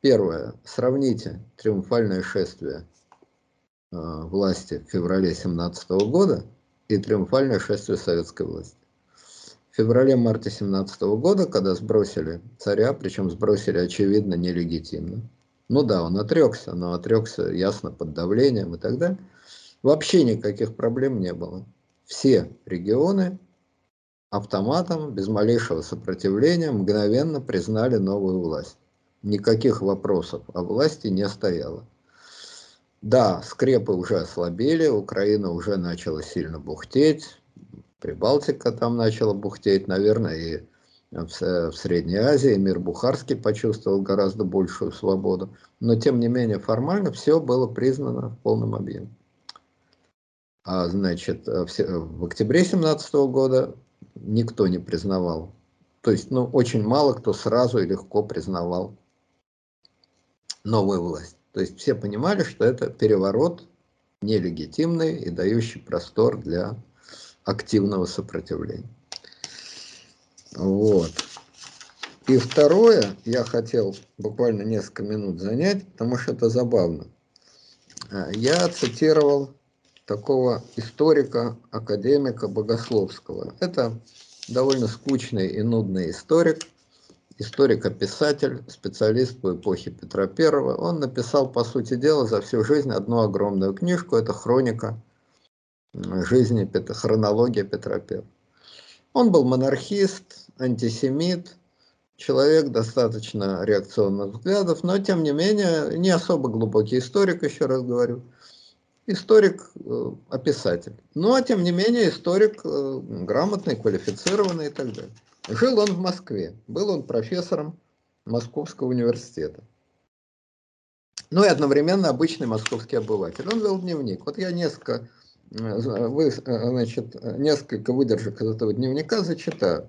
Первое. Сравните триумфальное шествие э, власти в феврале 17 года и триумфальное шествие советской власти феврале-марте 17 года, когда сбросили царя, причем сбросили, очевидно, нелегитимно. Ну да, он отрекся, но отрекся ясно под давлением и так далее. Вообще никаких проблем не было. Все регионы автоматом, без малейшего сопротивления, мгновенно признали новую власть. Никаких вопросов о власти не стояло. Да, скрепы уже ослабели, Украина уже начала сильно бухтеть, Прибалтика там начала бухтеть, наверное, и в, в Средней Азии мир Бухарский почувствовал гораздо большую свободу. Но, тем не менее, формально все было признано в полном объеме. А, значит, в, в октябре 17 года никто не признавал. То есть, ну, очень мало кто сразу и легко признавал новую власть. То есть все понимали, что это переворот нелегитимный и дающий простор для активного сопротивления. Вот. И второе, я хотел буквально несколько минут занять, потому что это забавно. А, я цитировал такого историка, академика Богословского. Это довольно скучный и нудный историк, историк-описатель, специалист по эпохе Петра I. Он написал, по сути дела, за всю жизнь одну огромную книжку, это «Хроника жизни, хронология Петра I. Он был монархист, антисемит, человек достаточно реакционных взглядов, но тем не менее не особо глубокий историк, еще раз говорю. Историк, э, описатель. Ну а тем не менее историк э, грамотный, квалифицированный и так далее. Жил он в Москве, был он профессором Московского университета. Ну и одновременно обычный московский обыватель. Он вел дневник. Вот я несколько вы, значит, несколько выдержек из этого дневника зачитаю.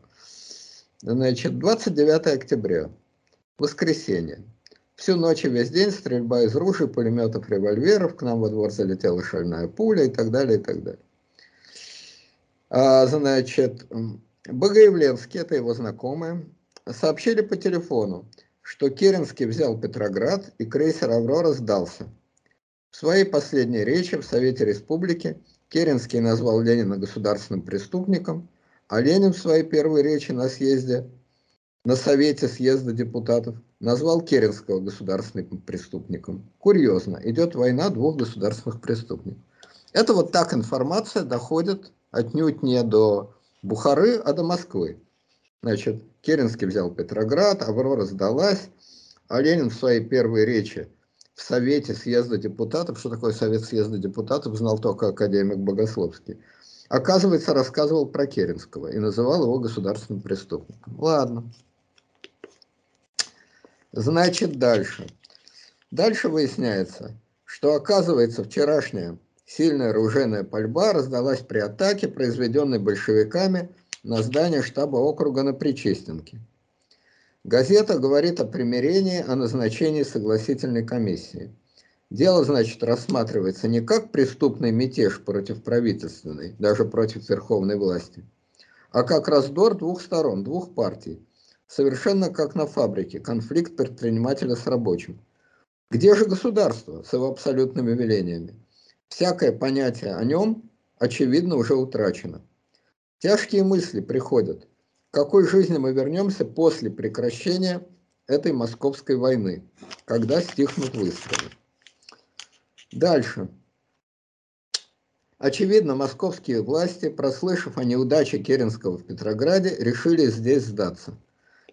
Значит, 29 октября, воскресенье. Всю ночь и весь день стрельба из ружей, пулеметов, револьверов, к нам во двор залетела шальная пуля и так далее, и так далее. А, значит, Богоявленский, это его знакомые, сообщили по телефону, что Керенский взял Петроград и крейсер «Аврора» сдался. В своей последней речи в Совете Республики Керенский назвал Ленина государственным преступником, а Ленин в своей первой речи на съезде, на Совете съезда депутатов, назвал Керенского государственным преступником. Курьезно, идет война двух государственных преступников. Это вот так информация доходит отнюдь не до Бухары, а до Москвы. Значит, Керенский взял Петроград, Аврора сдалась, а Ленин в своей первой речи в Совете съезда депутатов, что такое Совет съезда депутатов, знал только академик Богословский, оказывается, рассказывал про Керенского и называл его государственным преступником. Ладно. Значит, дальше. Дальше выясняется, что оказывается вчерашняя Сильная оружейная пальба раздалась при атаке, произведенной большевиками на здание штаба округа на Причестенке. Газета говорит о примирении, о назначении согласительной комиссии. Дело, значит, рассматривается не как преступный мятеж против правительственной, даже против верховной власти, а как раздор двух сторон, двух партий. Совершенно как на фабрике, конфликт предпринимателя с рабочим. Где же государство с его абсолютными велениями? Всякое понятие о нем, очевидно, уже утрачено. Тяжкие мысли приходят. Какой жизни мы вернемся после прекращения этой московской войны, когда стихнут выстрелы? Дальше. Очевидно, московские власти, прослышав о неудаче Керенского в Петрограде, решили здесь сдаться.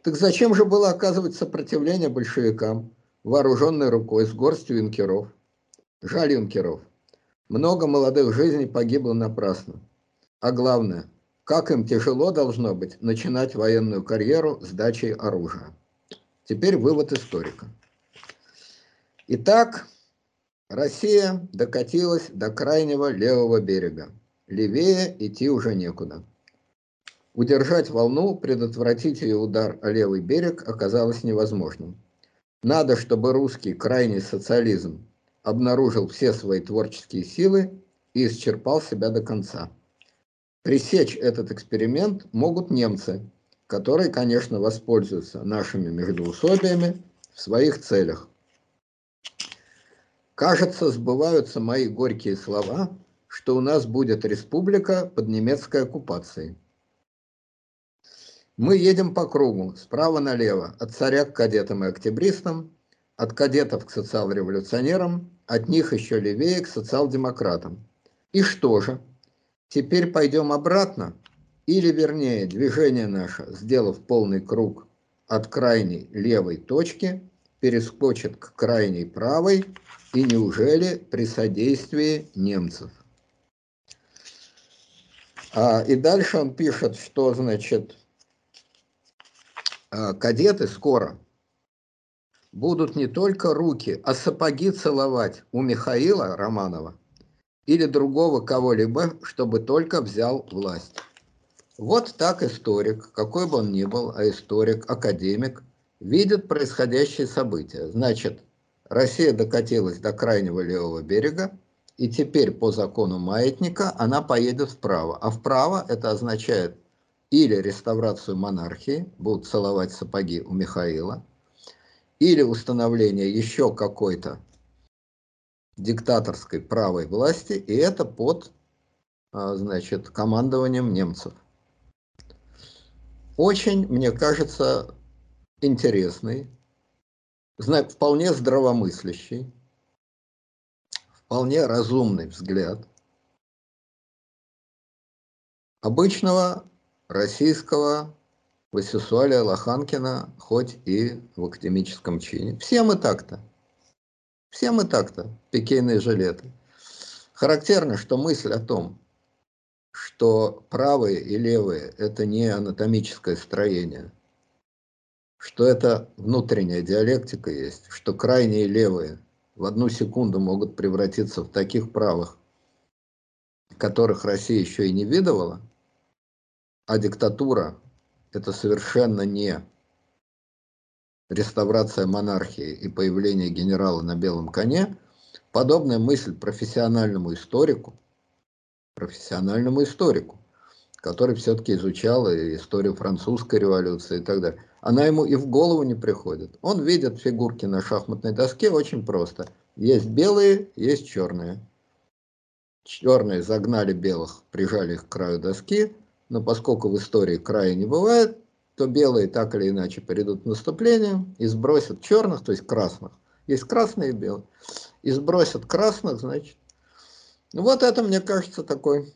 Так зачем же было оказывать сопротивление большевикам, вооруженной рукой с горстью юнкеров? Жаль юнкеров. Много молодых жизней погибло напрасно. А главное, как им тяжело должно быть начинать военную карьеру с дачей оружия. Теперь вывод историка. Итак, Россия докатилась до крайнего левого берега. Левее идти уже некуда. Удержать волну, предотвратить ее удар о левый берег оказалось невозможным. Надо, чтобы русский крайний социализм обнаружил все свои творческие силы и исчерпал себя до конца. Пресечь этот эксперимент могут немцы, которые, конечно, воспользуются нашими междоусобиями в своих целях. Кажется, сбываются мои горькие слова, что у нас будет республика под немецкой оккупацией. Мы едем по кругу, справа налево, от царя к кадетам и октябристам, от кадетов к социал-революционерам, от них еще левее к социал-демократам. И что же? Теперь пойдем обратно? Или, вернее, движение наше, сделав полный круг от крайней левой точки, перескочит к крайней правой, и неужели при содействии немцев? А, и дальше он пишет, что, значит, а, кадеты скоро будут не только руки, а сапоги целовать у Михаила Романова или другого кого-либо, чтобы только взял власть. Вот так историк, какой бы он ни был, а историк, академик, видит происходящие события. Значит, Россия докатилась до крайнего левого берега, и теперь по закону маятника она поедет вправо. А вправо это означает или реставрацию монархии, будут целовать сапоги у Михаила – или установление еще какой-то диктаторской правой власти, и это под, а, значит, командованием немцев. Очень, мне кажется, интересный, вполне здравомыслящий, вполне разумный взгляд обычного российского Васюсуалия Лоханкина, хоть и в академическом чине. Все мы так-то. Все мы так-то, пикейные жилеты. Характерно, что мысль о том, что правые и левые – это не анатомическое строение, что это внутренняя диалектика есть, что крайние левые в одну секунду могут превратиться в таких правых, которых Россия еще и не видывала, а диктатура это совершенно не реставрация монархии и появление генерала на белом коне, подобная мысль профессиональному историку, профессиональному историку, который все-таки изучал историю французской революции и так далее, она ему и в голову не приходит. Он видит фигурки на шахматной доске очень просто. Есть белые, есть черные. Черные загнали белых, прижали их к краю доски, но поскольку в истории края не бывает, то белые так или иначе перейдут в наступление и сбросят черных, то есть красных. Есть красные и белые. И сбросят красных, значит. Ну вот это, мне кажется, такой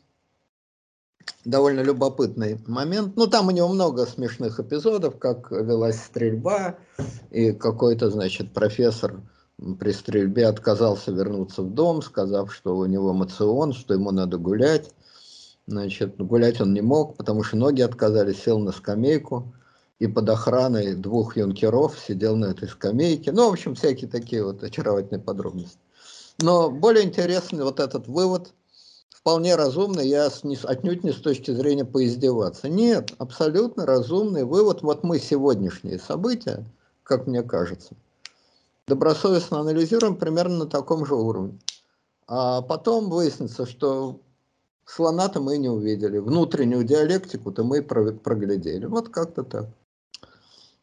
довольно любопытный момент. Ну, там у него много смешных эпизодов, как велась стрельба, и какой-то, значит, профессор при стрельбе отказался вернуться в дом, сказав, что у него эмоцион, что ему надо гулять. Значит, гулять он не мог, потому что ноги отказались, сел на скамейку и под охраной двух юнкеров сидел на этой скамейке. Ну, в общем, всякие такие вот очаровательные подробности. Но более интересный вот этот вывод, вполне разумный, я отнюдь не с точки зрения поиздеваться. Нет, абсолютно разумный вывод. Вот мы сегодняшние события, как мне кажется, добросовестно анализируем примерно на таком же уровне. А потом выяснится, что слона-то мы не увидели, внутреннюю диалектику-то мы проглядели. Вот как-то так.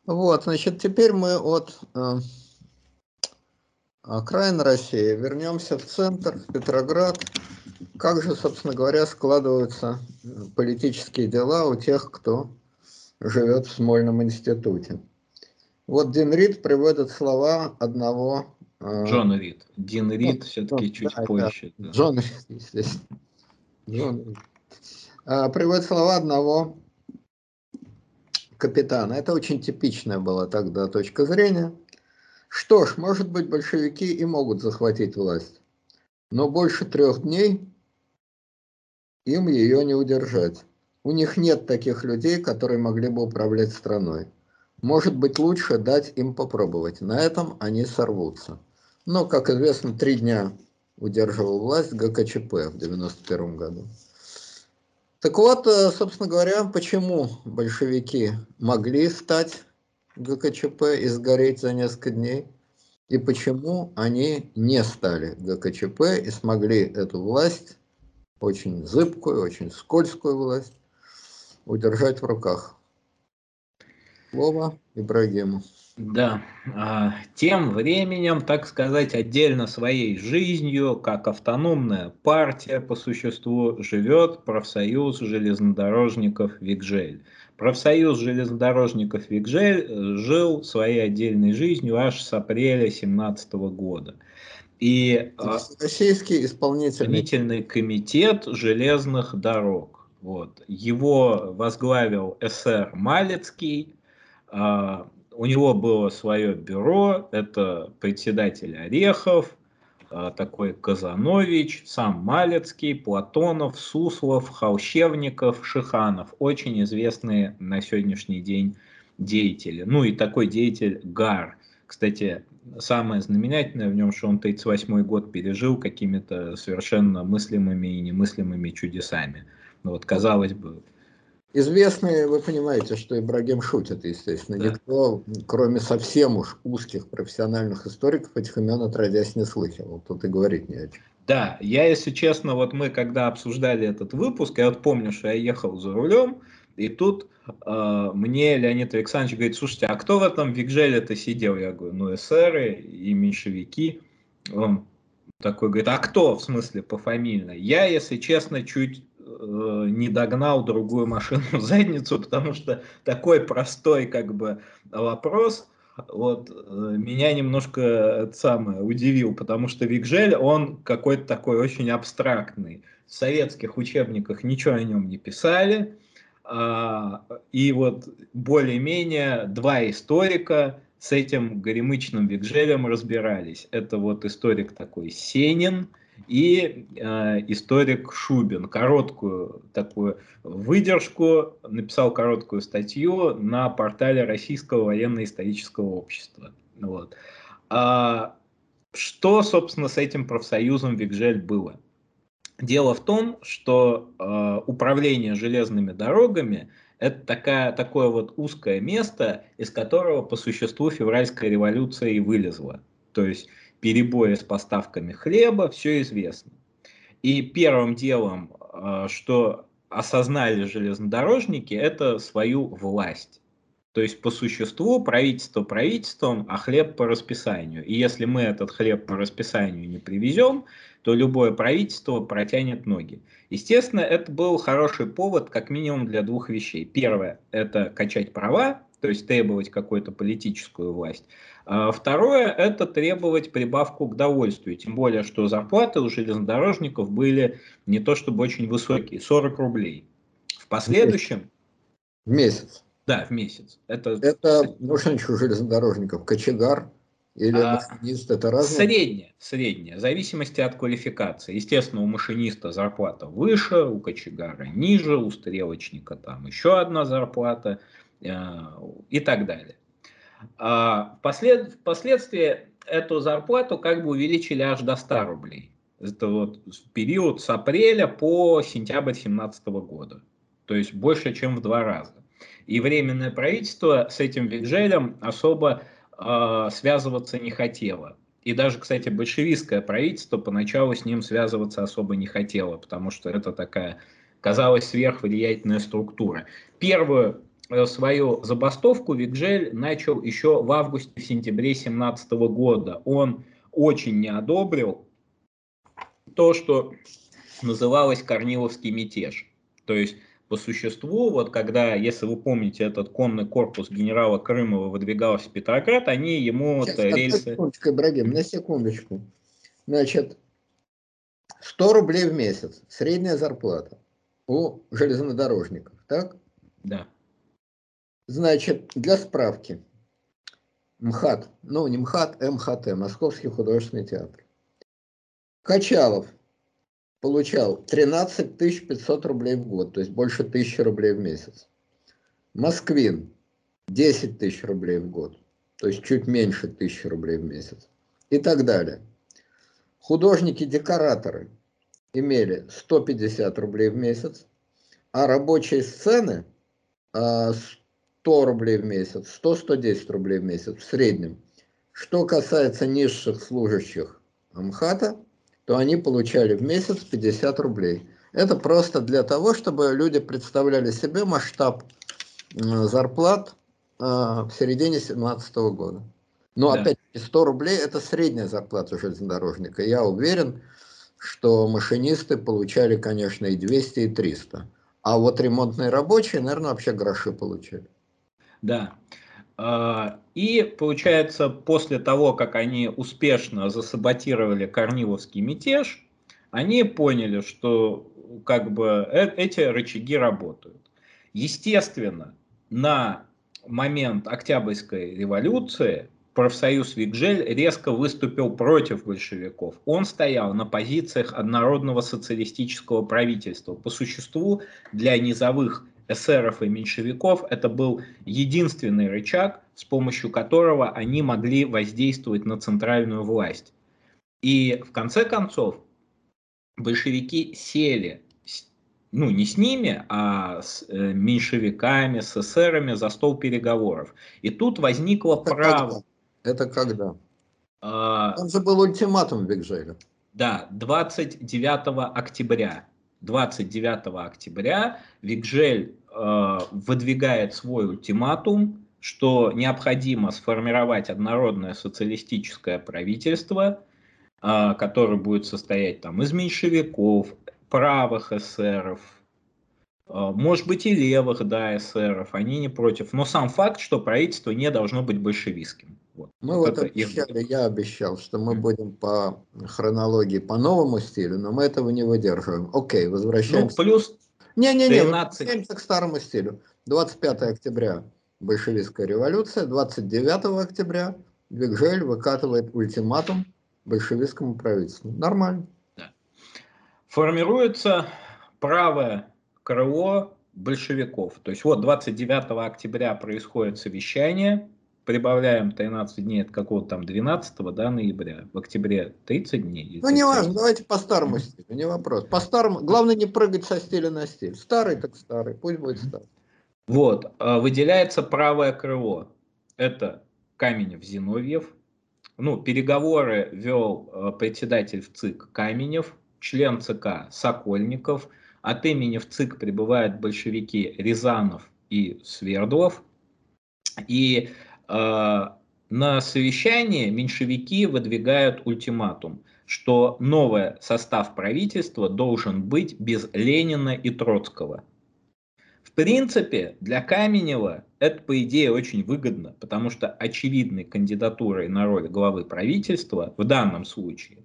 Вот, значит, теперь мы от э, окраин России вернемся в центр, в Петроград. Как же, собственно говоря, складываются политические дела у тех, кто живет в Смольном институте? Вот Дин Рид приводит слова одного... Э, Джон Рид. Дин Рид ну, все-таки ну, чуть да, позже. Да. Джон Рид, естественно. Рид. А, приводит слова одного капитана. Это очень типичная была тогда точка зрения. Что ж, может быть, большевики и могут захватить власть, но больше трех дней им ее не удержать. У них нет таких людей, которые могли бы управлять страной. Может быть, лучше дать им попробовать. На этом они сорвутся. Но, как известно, три дня удерживал власть ГКЧП в 1991 году. Так вот, э, собственно говоря, почему большевики могли стать ГКЧП и сгореть за несколько дней, и почему они не стали ГКЧП и смогли эту власть, очень зыбкую, очень скользкую власть, удержать в руках. Слово Ибрагиму. Да, а, тем временем, так сказать, отдельно своей жизнью, как автономная партия по существу, живет профсоюз железнодорожников Викжель. Профсоюз железнодорожников Викжель э, жил своей отдельной жизнью аж с апреля 17 года. И а, Российский исполнительный. исполнительный комитет железных дорог. Вот. Его возглавил СР Малецкий, а, у него было свое бюро, это председатель Орехов, а, такой Казанович, сам Малецкий, Платонов, Суслов, Холщевников, Шиханов. Очень известные на сегодняшний день деятели. Ну и такой деятель Гар. Кстати, самое знаменательное в нем, что он 38 год пережил какими-то совершенно мыслимыми и немыслимыми чудесами. Ну вот, казалось бы, Известные, вы понимаете, что Ибрагим шутит, естественно. Да. Никто, кроме совсем уж узких профессиональных историков, этих имен отродясь не слыхивал. Тут и говорить не о чем. Да, я, если честно, вот мы когда обсуждали этот выпуск, я вот помню, что я ехал за рулем, и тут э, мне Леонид Александрович говорит, слушайте, а кто в этом Викжеле-то сидел? Я говорю, ну эсеры и меньшевики. Он такой говорит, а кто в смысле по фамильно? Я, если честно, чуть Э, не догнал другую машину в задницу, потому что такой простой как бы вопрос вот э, меня немножко это самое удивил, потому что Викжель, он какой-то такой очень абстрактный. В советских учебниках ничего о нем не писали, а, и вот более-менее два историка с этим горемычным Викжелем разбирались. Это вот историк такой Сенин, и э, историк Шубин. Короткую такую выдержку, написал короткую статью на портале Российского военно-исторического общества. Вот. А, что, собственно, с этим профсоюзом Викжель было? Дело в том, что э, управление железными дорогами это такая, такое вот узкое место, из которого по существу февральская революция и вылезла. То есть перебои с поставками хлеба, все известно. И первым делом, э, что осознали железнодорожники, это свою власть. То есть по существу правительство правительством, а хлеб по расписанию. И если мы этот хлеб по расписанию не привезем, то любое правительство протянет ноги. Естественно, это был хороший повод как минимум для двух вещей. Первое – это качать права, то есть требовать какую-то политическую власть. А второе – это требовать прибавку к довольствию, тем более, что зарплаты у железнодорожников были не то чтобы очень высокие, 40 рублей. В последующем… В месяц. Да, в месяц. Это, это ну что у железнодорожников? Кочегар или а, машинист? Это разное? Среднее, среднее, в зависимости от квалификации. Естественно, у машиниста зарплата выше, у кочегара ниже, у стрелочника там еще одна зарплата э, и так далее. А впослед, впоследствии эту зарплату как бы увеличили аж до 100 рублей. Это вот период с апреля по сентябрь 2017 года. То есть больше, чем в два раза. И Временное правительство с этим Викжелем особо э, связываться не хотело. И даже, кстати, большевистское правительство поначалу с ним связываться особо не хотело, потому что это такая, казалось, сверхвлиятельная структура. Первую свою забастовку Викжель начал еще в августе-сентябре 17 года. Он очень не одобрил то, что называлось Корниловский мятеж. То есть по существу, вот когда, если вы помните, этот конный корпус генерала Крымова выдвигался в Петроград, они ему Сейчас, вот, рельсы... секундочку, Ибрагим, на секундочку. Значит, 100 рублей в месяц, средняя зарплата у железнодорожников, так? Да. Значит, для справки, МХАТ, ну не МХАТ, МХТ, Московский художественный театр. Качалов получал 13 500 рублей в год, то есть больше 1000 рублей в месяц. Москвин 10 тысяч рублей в год, то есть чуть меньше 1000 рублей в месяц. И так далее. Художники-декораторы имели 150 рублей в месяц, а рабочие сцены 100 а, рублей в месяц, 100-110 рублей в месяц в среднем. Что касается низших служащих МХАТа, то они получали в месяц 50 рублей. Это просто для того, чтобы люди представляли себе масштаб зарплат э, в середине 2017 года. Но да. опять 100 рублей это средняя зарплата железнодорожника. Я уверен, что машинисты получали, конечно, и 200, и 300. А вот ремонтные рабочие, наверное, вообще гроши получали. Да. А, и получается, после того, как они успешно засаботировали Корниловский мятеж, они поняли, что как бы э эти рычаги работают. Естественно, на момент Октябрьской революции профсоюз Викжель резко выступил против большевиков. Он стоял на позициях однородного социалистического правительства. По существу для низовых эсеров и меньшевиков это был единственный рычаг, с помощью которого они могли воздействовать на центральную власть. И в конце концов большевики сели, ну не с ними, а с э, меньшевиками, с эсерами за стол переговоров. И тут возникло это право... Когда? Это когда? А, Там же был ультиматум Бигжеля. Да, 29 октября. 29 октября Викжель э, выдвигает свой ультиматум, что необходимо сформировать однородное социалистическое правительство, э, которое будет состоять там из меньшевиков, правых эсеров, э, может быть и левых, да, эсеров, они не против. Но сам факт, что правительство не должно быть большевистским. Вот. Мы вот, вот обещали, их... я обещал, что мы будем по хронологии по новому стилю, но мы этого не выдерживаем. Окей, возвращаемся. Ну, плюс Не-не-не, возвращаемся к старому стилю. 25 октября большевистская революция, 29 октября Викжель выкатывает ультиматум большевистскому правительству. Нормально. Да. Формируется правое крыло большевиков. То есть вот 29 октября происходит совещание, прибавляем 13 дней от какого-то там 12 да, ноября, в октябре 30 дней. Ну, не важно, давайте по старому стилю, не вопрос. По старому, главное не прыгать со стиля на стиль. Старый так старый, пусть будет старый. Вот, а, выделяется правое крыло. Это Каменев-Зиновьев. Ну, переговоры вел а, председатель в ЦИК Каменев, член ЦК Сокольников. От имени в ЦИК прибывают большевики Рязанов и Свердлов. И на совещании меньшевики выдвигают ультиматум, что новый состав правительства должен быть без Ленина и Троцкого. В принципе, для Каменева это, по идее, очень выгодно, потому что очевидной кандидатурой на роль главы правительства в данном случае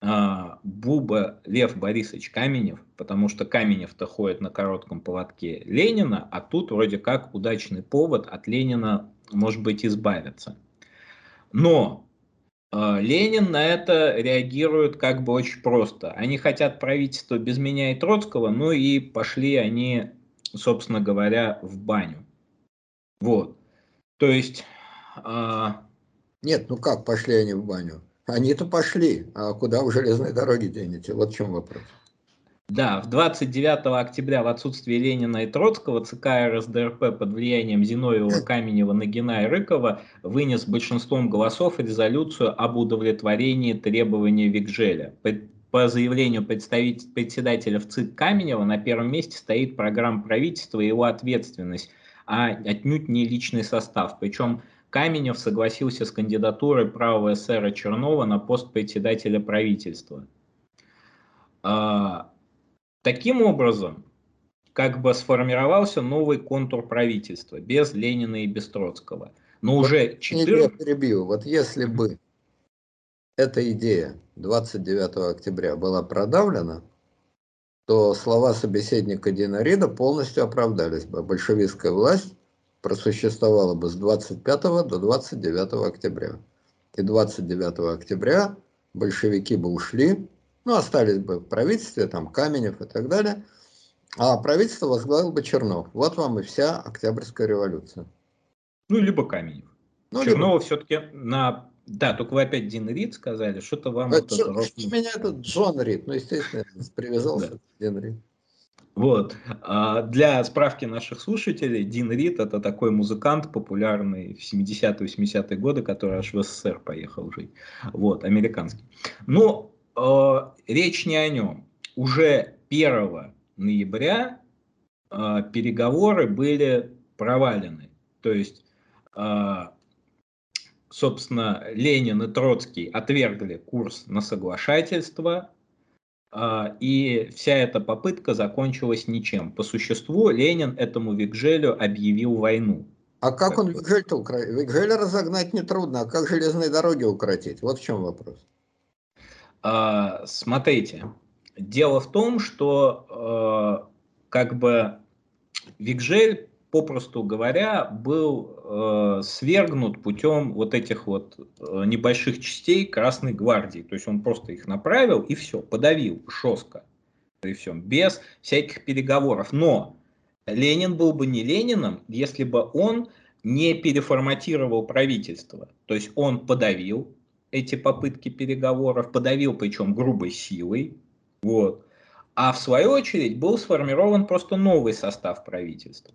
а, Буба Лев Борисович Каменев, потому что Каменев-то ходит на коротком поводке Ленина, а тут вроде как удачный повод от Ленина, может быть, избавиться. Но э, Ленин на это реагирует как бы очень просто. Они хотят правительство без меня и Троцкого, ну и пошли они, собственно говоря, в баню. Вот. То есть... Э, Нет, ну как пошли они в баню? Они-то пошли, а куда в железной дороге денете? Вот в чем вопрос. Да, в 29 октября в отсутствие Ленина и Троцкого ЦК РСДРП под влиянием Зиновьева, Каменева, Нагина и Рыкова вынес большинством голосов резолюцию об удовлетворении требований Викжеля. По заявлению председателя в ЦИК Каменева на первом месте стоит программа правительства и его ответственность, а отнюдь не личный состав. Причем Каменев согласился с кандидатурой правого эсера Чернова на пост председателя правительства. Таким образом, как бы сформировался новый контур правительства, без Ленина и без Троцкого. Но вот уже 4... Я перебью. Вот если бы эта идея 29 октября была продавлена, то слова собеседника Дина Рида полностью оправдались бы. Большевистская власть просуществовала бы с 25 до 29 октября. И 29 октября большевики бы ушли, ну, остались бы в правительстве, там, Каменев и так далее. А правительство возглавил бы Чернов. Вот вам и вся Октябрьская революция. Ну, либо Каменев. Ну, Чернова либо... все-таки на... Да, только вы опять Дин Рид сказали, что-то вам... А, вот что, это... что меня этот Джон Рид, ну, естественно, привязался. Дин Рид. Вот. А для справки наших слушателей, Дин Рид это такой музыкант популярный в 70-80-е годы, который аж в СССР поехал жить. Вот, американский. Но э, речь не о нем. Уже 1 ноября э, переговоры были провалены. То есть, э, собственно, Ленин и Троцкий отвергли курс на соглашательство, э, и вся эта попытка закончилась ничем. По существу Ленин этому Викжелю объявил войну. А как он Викжель-то укротит? Викжеля разогнать нетрудно, а как железные дороги укротить? Вот в чем вопрос. А, смотрите, дело в том, что а, как бы Викжель, попросту говоря, был а, свергнут путем вот этих вот небольших частей Красной Гвардии. То есть он просто их направил и все, подавил жестко. И все, без всяких переговоров. Но Ленин был бы не Лениным, если бы он не переформатировал правительство. То есть он подавил, эти попытки переговоров, подавил причем грубой силой. Вот. А в свою очередь был сформирован просто новый состав правительства.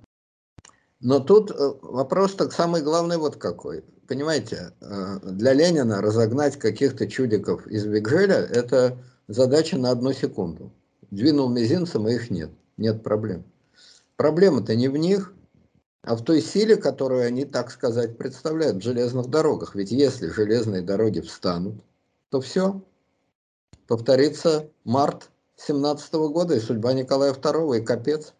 Но тут э, вопрос так самый главный вот какой. Понимаете, э, для Ленина разогнать каких-то чудиков из Вигжеля – это задача на одну секунду. Двинул мизинцем, и их нет. Нет проблем. Проблема-то не в них, а в той силе, которую они, так сказать, представляют в железных дорогах. Ведь если железные дороги встанут, то все, повторится март 17 года и судьба Николая II, и капец.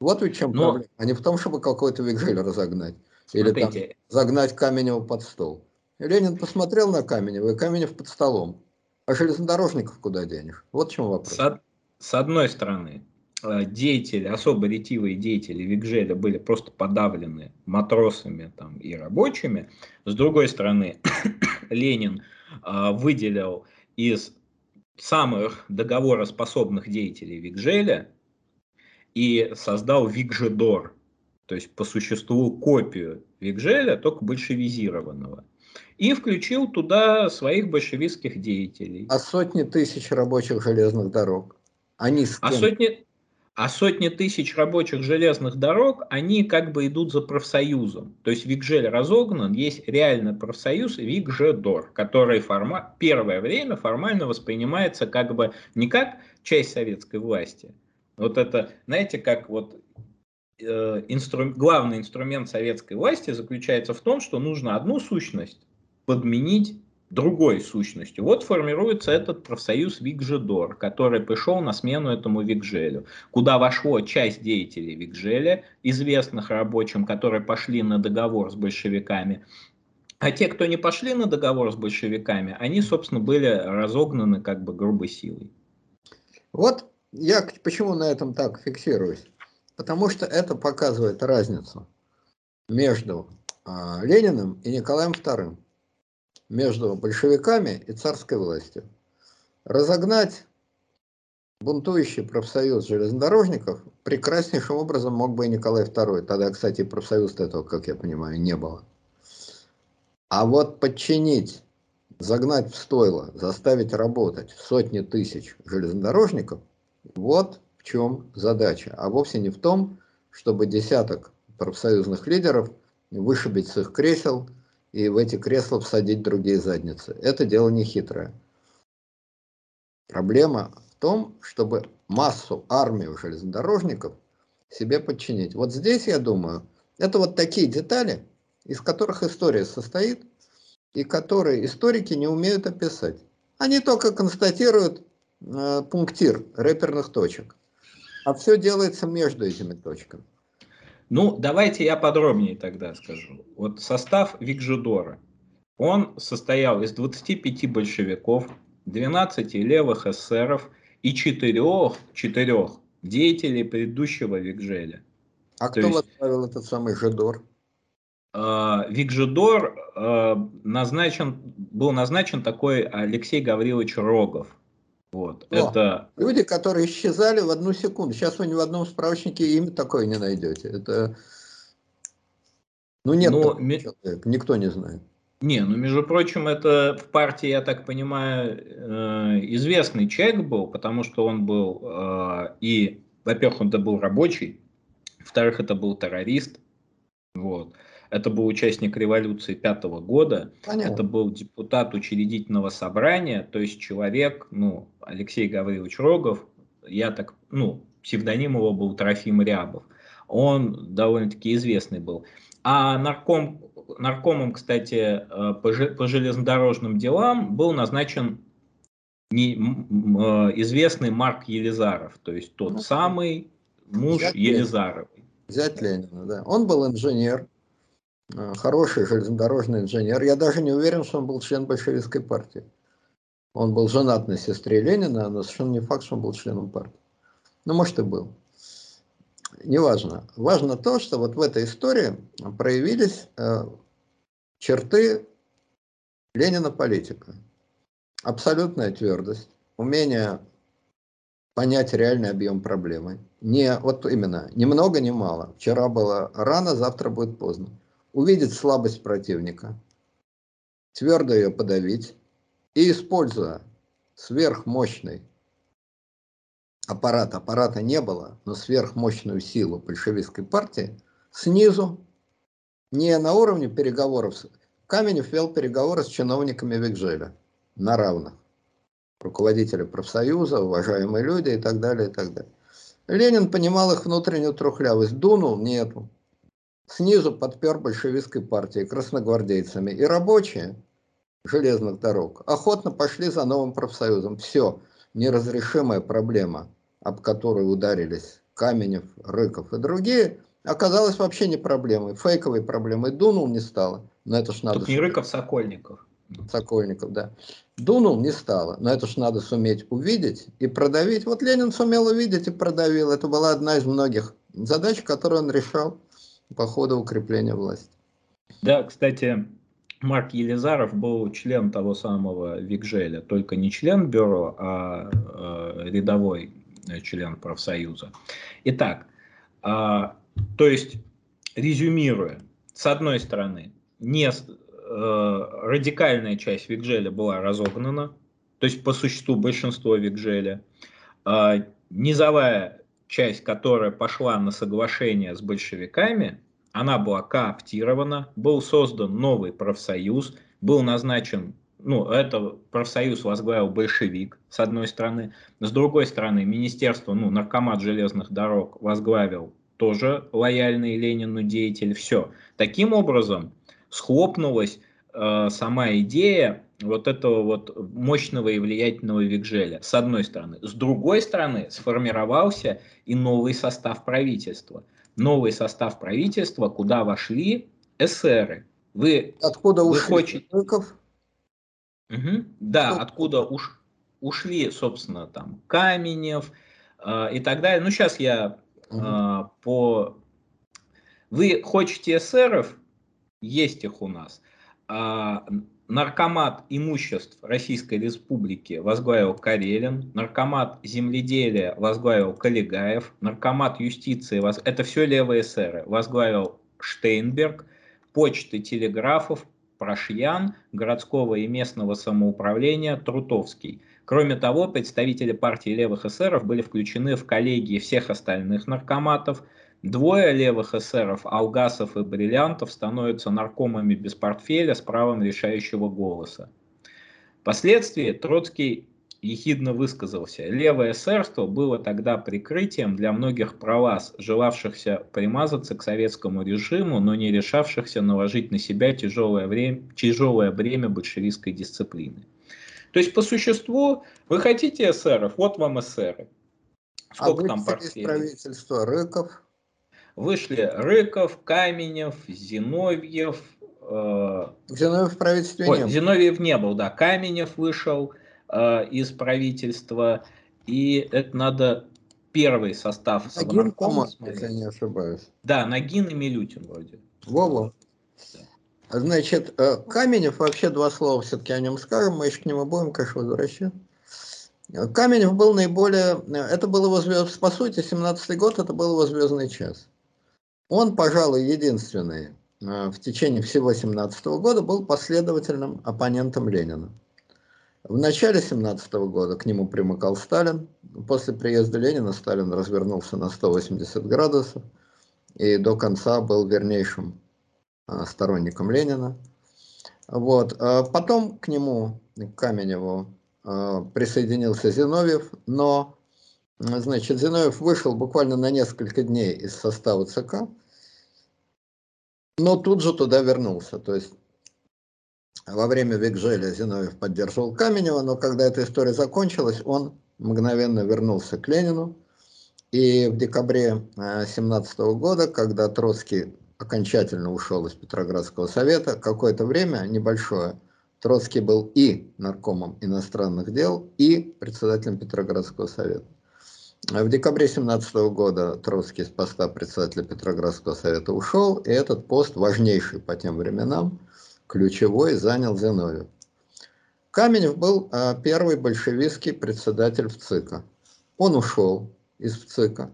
Вот в чем Но... проблема, а не в том, чтобы какой-то Вигжель разогнать. Или там загнать Каменева под стол. Ленин посмотрел на Каменева, и Каменев под столом. А железнодорожников куда денешь? Вот в чем вопрос. С, с одной стороны, деятели, особо ретивые деятели Викжеля были просто подавлены матросами там, и рабочими. С другой стороны, Ленин э, выделил из самых договороспособных деятелей Викжеля и создал Викжедор, то есть по существу копию Викжеля, только большевизированного. И включил туда своих большевистских деятелей. А сотни тысяч рабочих железных дорог? Они с а кем? А сотни, а сотни тысяч рабочих железных дорог, они как бы идут за профсоюзом. То есть Викжель разогнан, есть реальный профсоюз Викжедор, который форма... первое время формально воспринимается как бы не как часть советской власти. Вот это, знаете, как вот э, инстру... главный инструмент советской власти заключается в том, что нужно одну сущность подменить другой сущностью. Вот формируется этот профсоюз Викжедор, который пришел на смену этому Викжелю, куда вошло часть деятелей Викжеля, известных рабочим, которые пошли на договор с большевиками, а те, кто не пошли на договор с большевиками, они, собственно, были разогнаны как бы грубой силой. Вот я почему на этом так фиксируюсь? Потому что это показывает разницу между э, Лениным и Николаем II между большевиками и царской властью. Разогнать бунтующий профсоюз железнодорожников прекраснейшим образом мог бы и Николай II. Тогда, кстати, профсоюз этого, как я понимаю, не было. А вот подчинить, загнать в стойло, заставить работать сотни тысяч железнодорожников, вот в чем задача. А вовсе не в том, чтобы десяток профсоюзных лидеров вышибить с их кресел и в эти кресла всадить другие задницы. Это дело не хитрое. Проблема в том, чтобы массу, армию железнодорожников себе подчинить. Вот здесь, я думаю, это вот такие детали, из которых история состоит, и которые историки не умеют описать. Они только констатируют э, пунктир реперных точек. А все делается между этими точками. Ну, давайте я подробнее тогда скажу. Вот состав Викжидора, он состоял из 25 большевиков, 12 левых эсеров и 4, 4 деятелей предыдущего Викжеля. А То кто есть, возглавил этот самый Жидор? Э, Викжидор э, назначен, был назначен такой Алексей Гаврилович Рогов. Вот, О, это... Люди, которые исчезали в одну секунду. Сейчас вы ни в одном справочнике имя такое не найдете. Это... Ну нет Но... Ну, ми... человека, никто не знает. Не, ну между прочим, это в партии, я так понимаю, э, известный человек был, потому что он был э, и, во-первых, он это был рабочий, во-вторых, это был террорист, вот. Это был участник революции пятого года. Понятно. Это был депутат учредительного собрания, то есть человек, ну, Алексей Гаврилович Рогов, я так, ну, псевдоним его был Трофим Рябов. Он довольно-таки известный был. А нарком, наркомом, кстати, э, по, по железнодорожным делам был назначен не, э, известный Марк Елизаров, то есть тот ну, самый муж Елизаровой. Взять Ленина, да. Он был инженер, хороший железнодорожный инженер. Я даже не уверен, что он был член большевистской партии. Он был женат на сестре Ленина, но совершенно не факт, что он был членом партии. Ну, может, и был. Неважно. Важно то, что вот в этой истории проявились э, черты Ленина политика. Абсолютная твердость, умение понять реальный объем проблемы. Не, вот именно, ни много, ни мало. Вчера было рано, завтра будет поздно увидеть слабость противника, твердо ее подавить и, используя сверхмощный аппарат, аппарата не было, но сверхмощную силу большевистской партии, снизу, не на уровне переговоров, Каменев вел переговоры с чиновниками Викжеля на равных. Руководители профсоюза, уважаемые люди и так далее, и так далее. Ленин понимал их внутреннюю трухлявость. Дунул? Нету снизу подпер большевистской партией, красногвардейцами. И рабочие железных дорог охотно пошли за новым профсоюзом. Все, неразрешимая проблема, об которую ударились Каменев, Рыков и другие, оказалась вообще не проблемой. Фейковой проблемой. Дунул не стало. Но это ж надо... Тут не Рыков, Сокольников. Сокольников, да. Дунул не стало, но это ж надо суметь увидеть и продавить. Вот Ленин сумел увидеть и продавил. Это была одна из многих задач, которые он решал по ходу укрепления власти. Да, кстати, Марк Елизаров был член того самого Викжеля, только не член бюро, а э, рядовой член профсоюза. Итак, э, то есть, резюмируя, с одной стороны, не, э, радикальная часть Викжеля была разогнана, то есть по существу большинство Викжеля, э, низовая часть, которая пошла на соглашение с большевиками, она была кооптирована, был создан новый профсоюз, был назначен, ну, это профсоюз возглавил большевик, с одной стороны, с другой стороны, министерство, ну, наркомат железных дорог возглавил тоже лояльный Ленину деятель, все. Таким образом, схлопнулась э, сама идея вот этого вот мощного и влиятельного Викжеля, с одной стороны. С другой стороны, сформировался и новый состав правительства. Новый состав правительства, куда вошли эсеры. Вы, откуда вы ушли хотите... Угу. Да, Кто? откуда уш... ушли, собственно, там Каменев э, и так далее. Ну, сейчас я угу. э, по... Вы хотите эсеров, есть их у нас. А, наркомат имуществ Российской Республики возглавил Карелин, наркомат земледелия возглавил Калигаев, наркомат юстиции, это все левые эсеры, возглавил Штейнберг, почты телеграфов Прошьян, городского и местного самоуправления Трутовский. Кроме того, представители партии левых эсеров были включены в коллегии всех остальных наркоматов – Двое левых эсеров, Алгасов и Бриллиантов, становятся наркомами без портфеля с правом решающего голоса. Впоследствии Троцкий ехидно высказался. Левое эсерство было тогда прикрытием для многих пролаз, желавшихся примазаться к советскому режиму, но не решавшихся наложить на себя тяжелое, время, тяжелое бремя большевистской дисциплины. То есть, по существу, вы хотите эсеров, вот вам эсеры. Сколько а там портфелей? правительства Рыков, Вышли Рыков, Каменев, Зиновьев. Э, Зиновьев в правительстве Ой, не был. Зиновьев не был, да. Каменев вышел э, из И это надо первый состав Нагин, если я не ошибаюсь. Да, Нагин и Милютин вроде. Во-во. Да. Значит, э, Каменев, вообще два слова все-таки о нем скажем, мы еще к нему будем, конечно, возвращаться. Каменев был наиболее, э, это был его звезд, по сути, 17-й год, это был его звездный час. Он, пожалуй, единственный э, в течение всего 17 года был последовательным оппонентом Ленина. В начале 17 года к нему примыкал Сталин. После приезда Ленина Сталин развернулся на 180 градусов и до конца был вернейшим э, сторонником Ленина. Вот. Э, потом к нему, к Каменеву, присоединился Зиновьев, но Значит, Зиновьев вышел буквально на несколько дней из состава ЦК, но тут же туда вернулся. То есть во время Викжеля Зиновьев поддерживал Каменева, но когда эта история закончилась, он мгновенно вернулся к Ленину. И в декабре 17 года, когда Троцкий окончательно ушел из Петроградского совета, какое-то время небольшое, Троцкий был и наркомом иностранных дел, и председателем Петроградского совета. В декабре 17 года Троцкий с поста председателя Петроградского совета ушел, и этот пост, важнейший по тем временам, ключевой, занял Зиновьев. Каменев был а, первый большевистский председатель в ЦИКа. Он ушел из ЦИКа,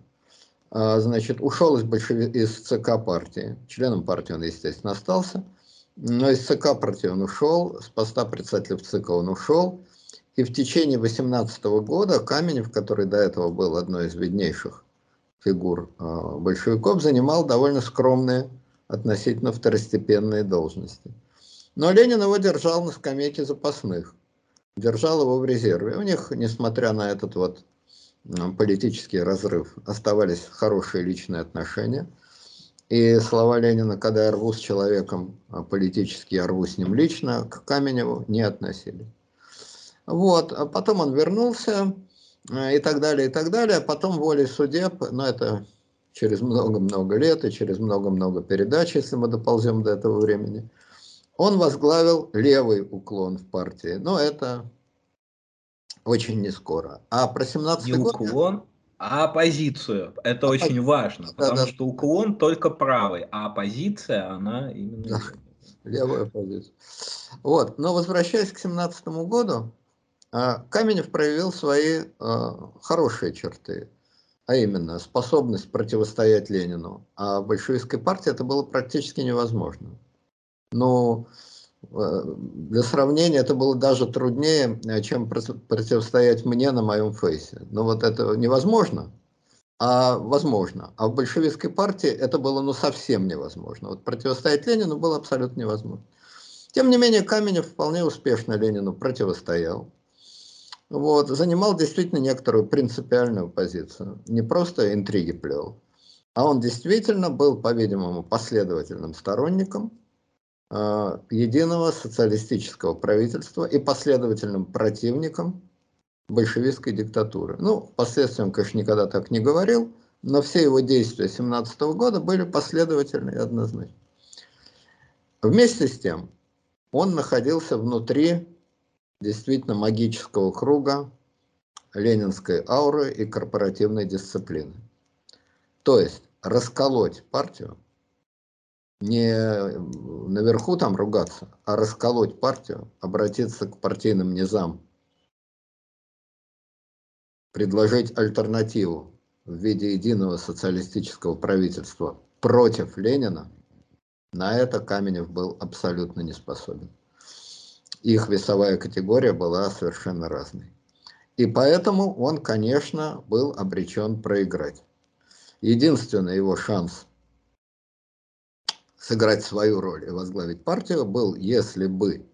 а, значит, ушел из, большеви... из ЦК партии, членом партии он, естественно, остался, но из ЦК партии он ушел, с поста председателя ЦИКа он ушел, и в течение 18 года Каменев, который до этого был одной из виднейших фигур э, большевиков, занимал довольно скромные, относительно второстепенные должности. Но Ленин его держал на скамейке запасных, держал его в резерве. У них, несмотря на этот вот политический разрыв, оставались хорошие личные отношения. И слова Ленина, когда я рву с человеком а политически, я рву с ним лично, к Каменеву не относились. Вот, а потом он вернулся э, и так далее, и так далее. Потом волей судеб, но ну, это через много-много лет и через много-много передач, если мы доползем до этого времени, он возглавил левый уклон в партии. Но это очень не скоро. А про 17 не год... уклон, а оппозицию. Это а очень важно, потому да, что уклон только правый, а оппозиция, она именно... Да, левая оппозиция. Вот, но возвращаясь к 17 году, а Каменев проявил свои а, хорошие черты, а именно способность противостоять Ленину. А в большевистской партии это было практически невозможно. Но а, для сравнения это было даже труднее, чем противостоять мне на моем фейсе. Но вот это невозможно. а возможно. А в большевистской партии это было ну совсем невозможно. Вот противостоять Ленину было абсолютно невозможно. Тем не менее, Каменев вполне успешно Ленину противостоял. Вот, занимал действительно некоторую принципиальную позицию. Не просто интриги плел, а он действительно был, по-видимому, последовательным сторонником э, единого социалистического правительства и последовательным противником большевистской диктатуры. Ну, впоследствии он, конечно, никогда так не говорил, но все его действия 17 года были последовательны и однозначны. Вместе с тем, он находился внутри действительно магического круга ленинской ауры и корпоративной дисциплины. То есть расколоть партию, не наверху там ругаться, а расколоть партию, обратиться к партийным низам предложить альтернативу в виде единого социалистического правительства против Ленина, на это Каменев был абсолютно не способен. Их весовая категория была совершенно разной. И поэтому он, конечно, был обречен проиграть. Единственный его шанс сыграть свою роль и возглавить партию был, если бы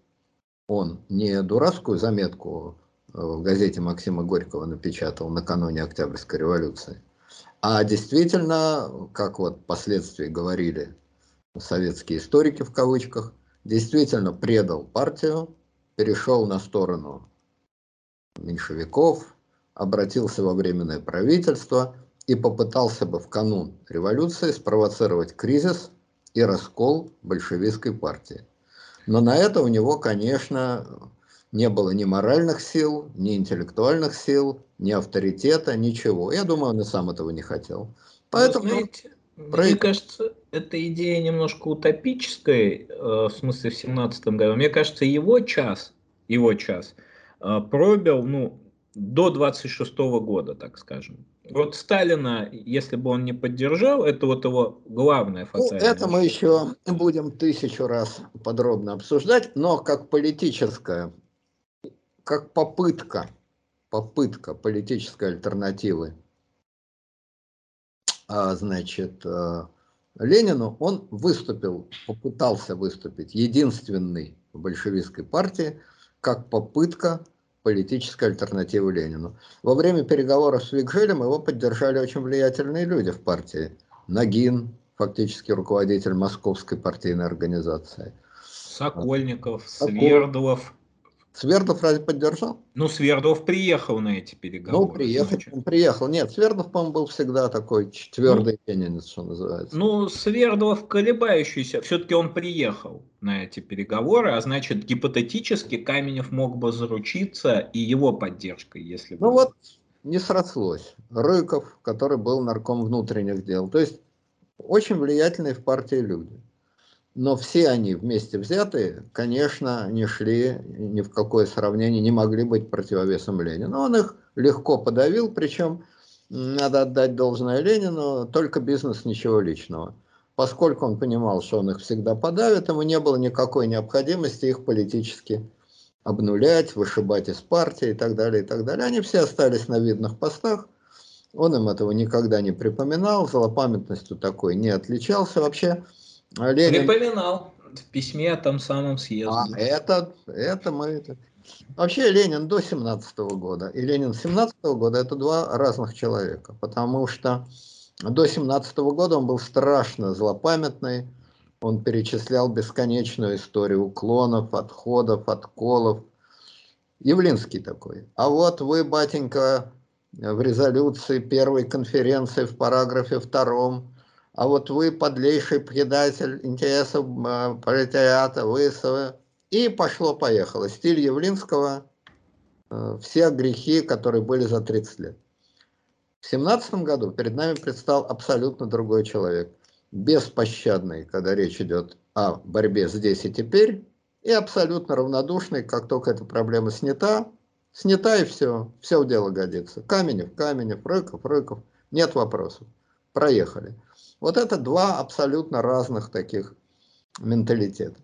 он не дурацкую заметку в газете Максима Горького напечатал накануне Октябрьской революции. А действительно, как вот впоследствии говорили советские историки в кавычках, действительно предал партию, перешел на сторону меньшевиков, обратился во временное правительство и попытался бы в канун революции спровоцировать кризис и раскол большевистской партии. Но на это у него, конечно, не было ни моральных сил, ни интеллектуальных сил, ни авторитета, ничего. Я думаю, он и сам этого не хотел. Поэтому... Вы знаете, Мне кажется, эта идея немножко утопическая, э, в смысле в семнадцатом году. Мне кажется, его час, его час э, пробил, ну, до 26 -го года, так скажем. Вот Сталина, если бы он не поддержал, это вот его главная фатальная. Ну, это мы еще будем тысячу раз подробно обсуждать, но как политическая как попытка, попытка политической альтернативы, значит, а, Ленину, он выступил, попытался выступить единственный в большевистской партии, как попытка политической альтернативы Ленину. Во время переговоров с Вигжелем его поддержали очень влиятельные люди в партии. Нагин, фактически руководитель московской партийной организации. Сокольников, Свердлов. Свердлов разве поддержал? Ну, Свердлов приехал на эти переговоры. Ну, приехал, он приехал. Нет, Свердлов, по-моему, был всегда такой твердый ну, ленинец, что называется. Ну, Свердлов колебающийся. Все-таки он приехал на эти переговоры, а значит, гипотетически Каменев мог бы заручиться и его поддержкой, если бы... Ну вот, не срослось. Рыков, который был нарком внутренних дел. То есть, очень влиятельные в партии люди но все они вместе взятые, конечно, не шли ни в какое сравнение, не могли быть противовесом Ленину. Он их легко подавил, причем, надо отдать должное Ленину, только бизнес, ничего личного. Поскольку он понимал, что он их всегда подавит, ему не было никакой необходимости их политически обнулять, вышибать из партии и так далее, и так далее. Они все остались на видных постах, он им этого никогда не припоминал, злопамятностью такой не отличался вообще. Ленин... Припоминал в письме о том самом съезде. А, это, это мы... Это... Вообще Ленин до 17 -го года и Ленин 17 -го года это два разных человека, потому что до 17 -го года он был страшно злопамятный, он перечислял бесконечную историю уклонов, отходов, отколов. Явлинский такой. А вот вы, батенька, в резолюции первой конференции в параграфе втором а вот вы подлейший предатель интересов э, пролетариата, вы... И пошло-поехало. Стиль Явлинского, э, все грехи, которые были за 30 лет. В 17 году перед нами предстал абсолютно другой человек. Беспощадный, когда речь идет о борьбе здесь и теперь, и абсолютно равнодушный, как только эта проблема снята, снята и все, все в дело годится. Каменев, Каменев, Рыков, Рыков, нет вопросов. Проехали. Вот это два абсолютно разных таких менталитета.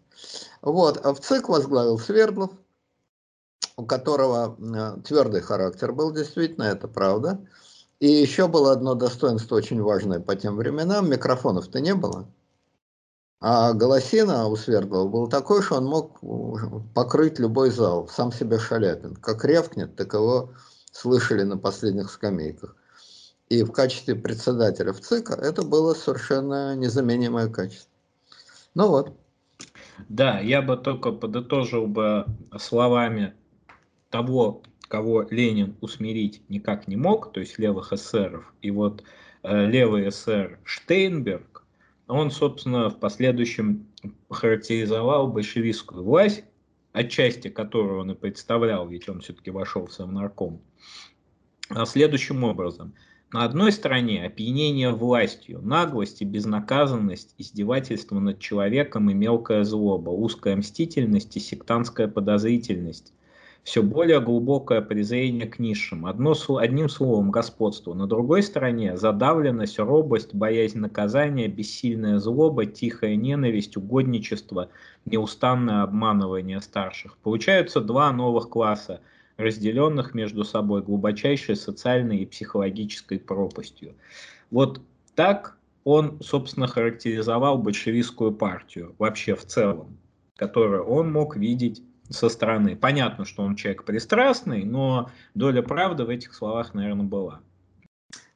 Вот, а в ЦИК возглавил Свердлов, у которого э, твердый характер был, действительно, это правда. И еще было одно достоинство очень важное по тем временам. Микрофонов-то не было. А голосина у Свердлова был такой, что он мог покрыть любой зал, сам себе Шаляпин. Как ревкнет, так его слышали на последних скамейках. И в качестве председателя в ЦИКа это было совершенно незаменимое качество. Ну вот. Да, я бы только подытожил бы словами того, кого Ленин усмирить никак не мог, то есть левых эсеров. И вот э, левый эсер Штейнберг, он, собственно, в последующем характеризовал большевистскую власть, отчасти которую он и представлял, ведь он все-таки вошел в Совнарком, а следующим образом – на одной стороне опьянение властью, наглость и безнаказанность, издевательство над человеком и мелкая злоба, узкая мстительность и сектантская подозрительность, все более глубокое презрение к низшим, одно, одним словом господство. На другой стороне задавленность, робость, боязнь наказания, бессильная злоба, тихая ненависть, угодничество, неустанное обманывание старших. Получаются два новых класса – разделенных между собой глубочайшей социальной и психологической пропастью. Вот так он, собственно, характеризовал большевистскую партию вообще в целом, которую он мог видеть со стороны. Понятно, что он человек пристрастный, но доля правды в этих словах, наверное, была.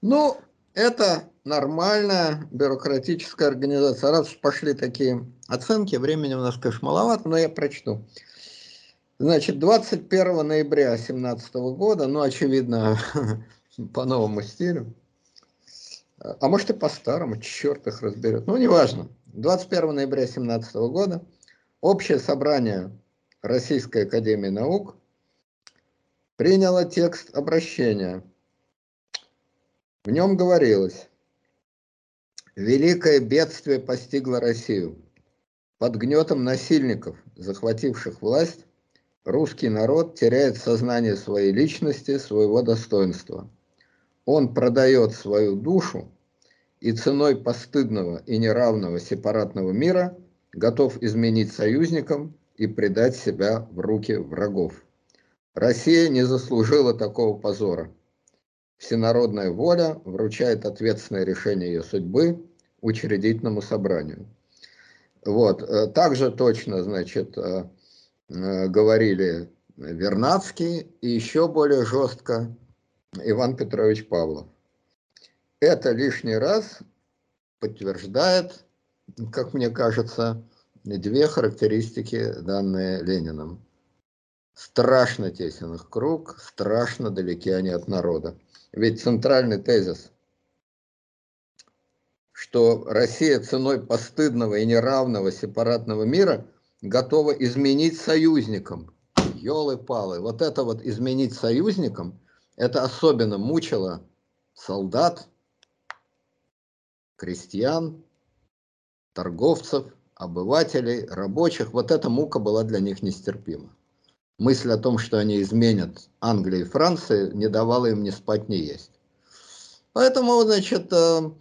Ну, это нормальная бюрократическая организация. Раз пошли такие оценки, времени у нас, конечно, маловато, но я прочту. Значит, 21 ноября 2017 года, ну, очевидно, по новому стилю, а может и по старому, черт их разберет, ну, неважно. 21 ноября 2017 года Общее собрание Российской Академии Наук приняло текст обращения. В нем говорилось, «Великое бедствие постигло Россию. Под гнетом насильников, захвативших власть, Русский народ теряет сознание своей личности, своего достоинства. Он продает свою душу и ценой постыдного и неравного сепаратного мира готов изменить союзникам и предать себя в руки врагов. Россия не заслужила такого позора. Всенародная воля вручает ответственное решение ее судьбы учредительному собранию. Вот. Э, также точно, значит, э, говорили Вернадский и еще более жестко Иван Петрович Павлов. Это лишний раз подтверждает, как мне кажется, две характеристики, данные Лениным. Страшно тесен их круг, страшно далеки они от народа. Ведь центральный тезис, что Россия ценой постыдного и неравного сепаратного мира – готова изменить союзникам. Елы-палы, вот это вот изменить союзникам, это особенно мучило солдат, крестьян, торговцев, обывателей, рабочих. Вот эта мука была для них нестерпима. Мысль о том, что они изменят Англии и Франции, не давала им ни спать, ни есть. Поэтому, значит, э,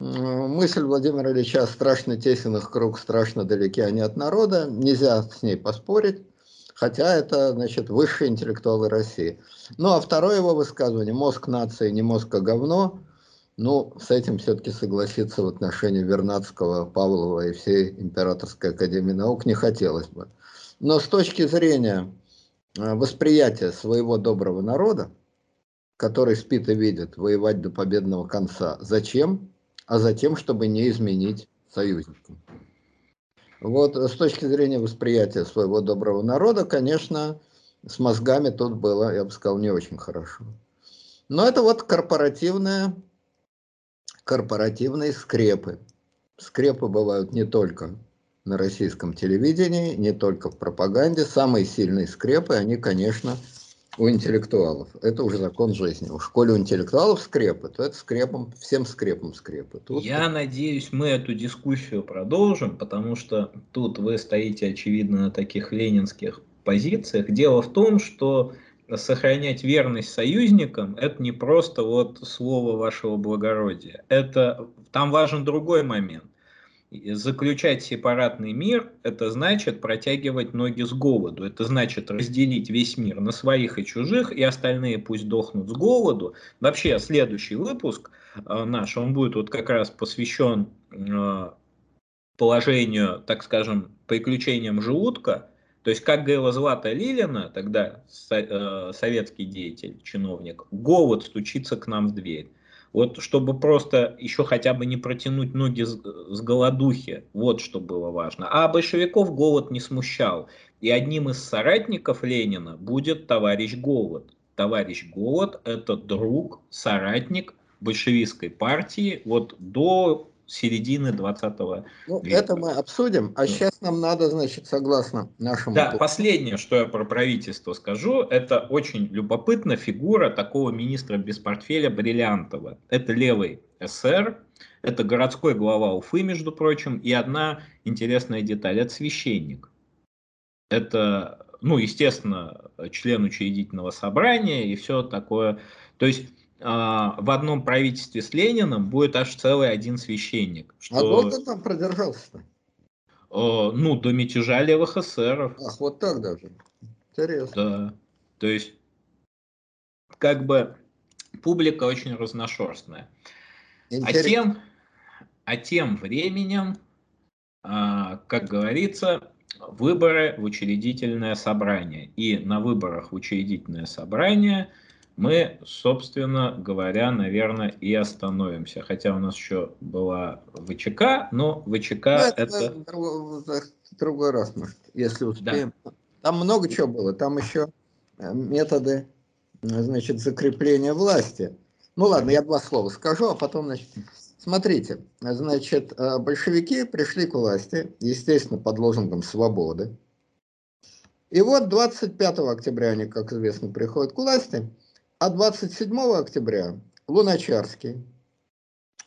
Мысль Владимира Ильича страшно тесен их круг, страшно далеки они от народа, нельзя с ней поспорить, хотя это, значит, высшие интеллектуалы России. Ну, а второе его высказывание, мозг нации, не мозг, а говно, ну, с этим все-таки согласиться в отношении Вернадского, Павлова и всей Императорской Академии Наук не хотелось бы. Но с точки зрения э, восприятия своего доброго народа, который спит и видит воевать до победного конца, зачем? А затем, чтобы не изменить союзникам. Вот с точки зрения восприятия своего доброго народа, конечно, с мозгами тут было, я бы сказал, не очень хорошо. Но это вот корпоративные, корпоративные скрепы. Скрепы бывают не только на российском телевидении, не только в пропаганде. Самые сильные скрепы, они, конечно, у интеллектуалов. Это уже закон жизни. В школе у интеллектуалов скрепы, то это скрепом, всем скрепом скрепы. Тут... Я надеюсь, мы эту дискуссию продолжим, потому что тут вы стоите, очевидно, на таких ленинских позициях. Дело в том, что сохранять верность союзникам – это не просто вот слово вашего благородия. Это, там важен другой момент. Заключать сепаратный мир, это значит протягивать ноги с голоду. Это значит разделить весь мир на своих и чужих, и остальные пусть дохнут с голоду. Вообще, следующий выпуск э, наш, он будет вот как раз посвящен э, положению, так скажем, приключениям желудка. То есть, как говорила Злата Лилина, тогда э, советский деятель, чиновник, голод стучится к нам в дверь. Вот чтобы просто еще хотя бы не протянуть ноги с, с голодухи, вот что было важно. А большевиков голод не смущал. И одним из соратников Ленина будет товарищ Голод. Товарищ Голод – это друг, соратник большевистской партии вот до середины 20 ну, века. Это мы обсудим, а сейчас нам надо, значит, согласно нашему... Да, последнее, что я про правительство скажу, это очень любопытная фигура такого министра без портфеля Бриллиантова. Это левый СР, это городской глава Уфы, между прочим, и одна интересная деталь, это священник. Это, ну, естественно, член учредительного собрания и все такое. То есть в одном правительстве с Лениным будет аж целый один священник. Что... А долго там продержался-то? ну, до мятежа левых эсеров. Ах, вот так даже. Интересно. Да. То есть, как бы, публика очень разношерстная. А тем, а тем временем, а, как говорится, выборы в учредительное собрание. И на выборах в учредительное собрание – мы, собственно говоря, наверное, и остановимся. Хотя у нас еще была ВЧК, но ВЧК ну, это... это... Другой, другой раз, может, если успеем. Да. Там много чего было. Там еще э, методы, значит, закрепления власти. Ну ладно, я два слова скажу, а потом, значит, смотрите, значит, э, большевики пришли к власти, естественно, под лозунгом свободы. И вот 25 октября они, как известно, приходят к власти. А 27 октября Луначарский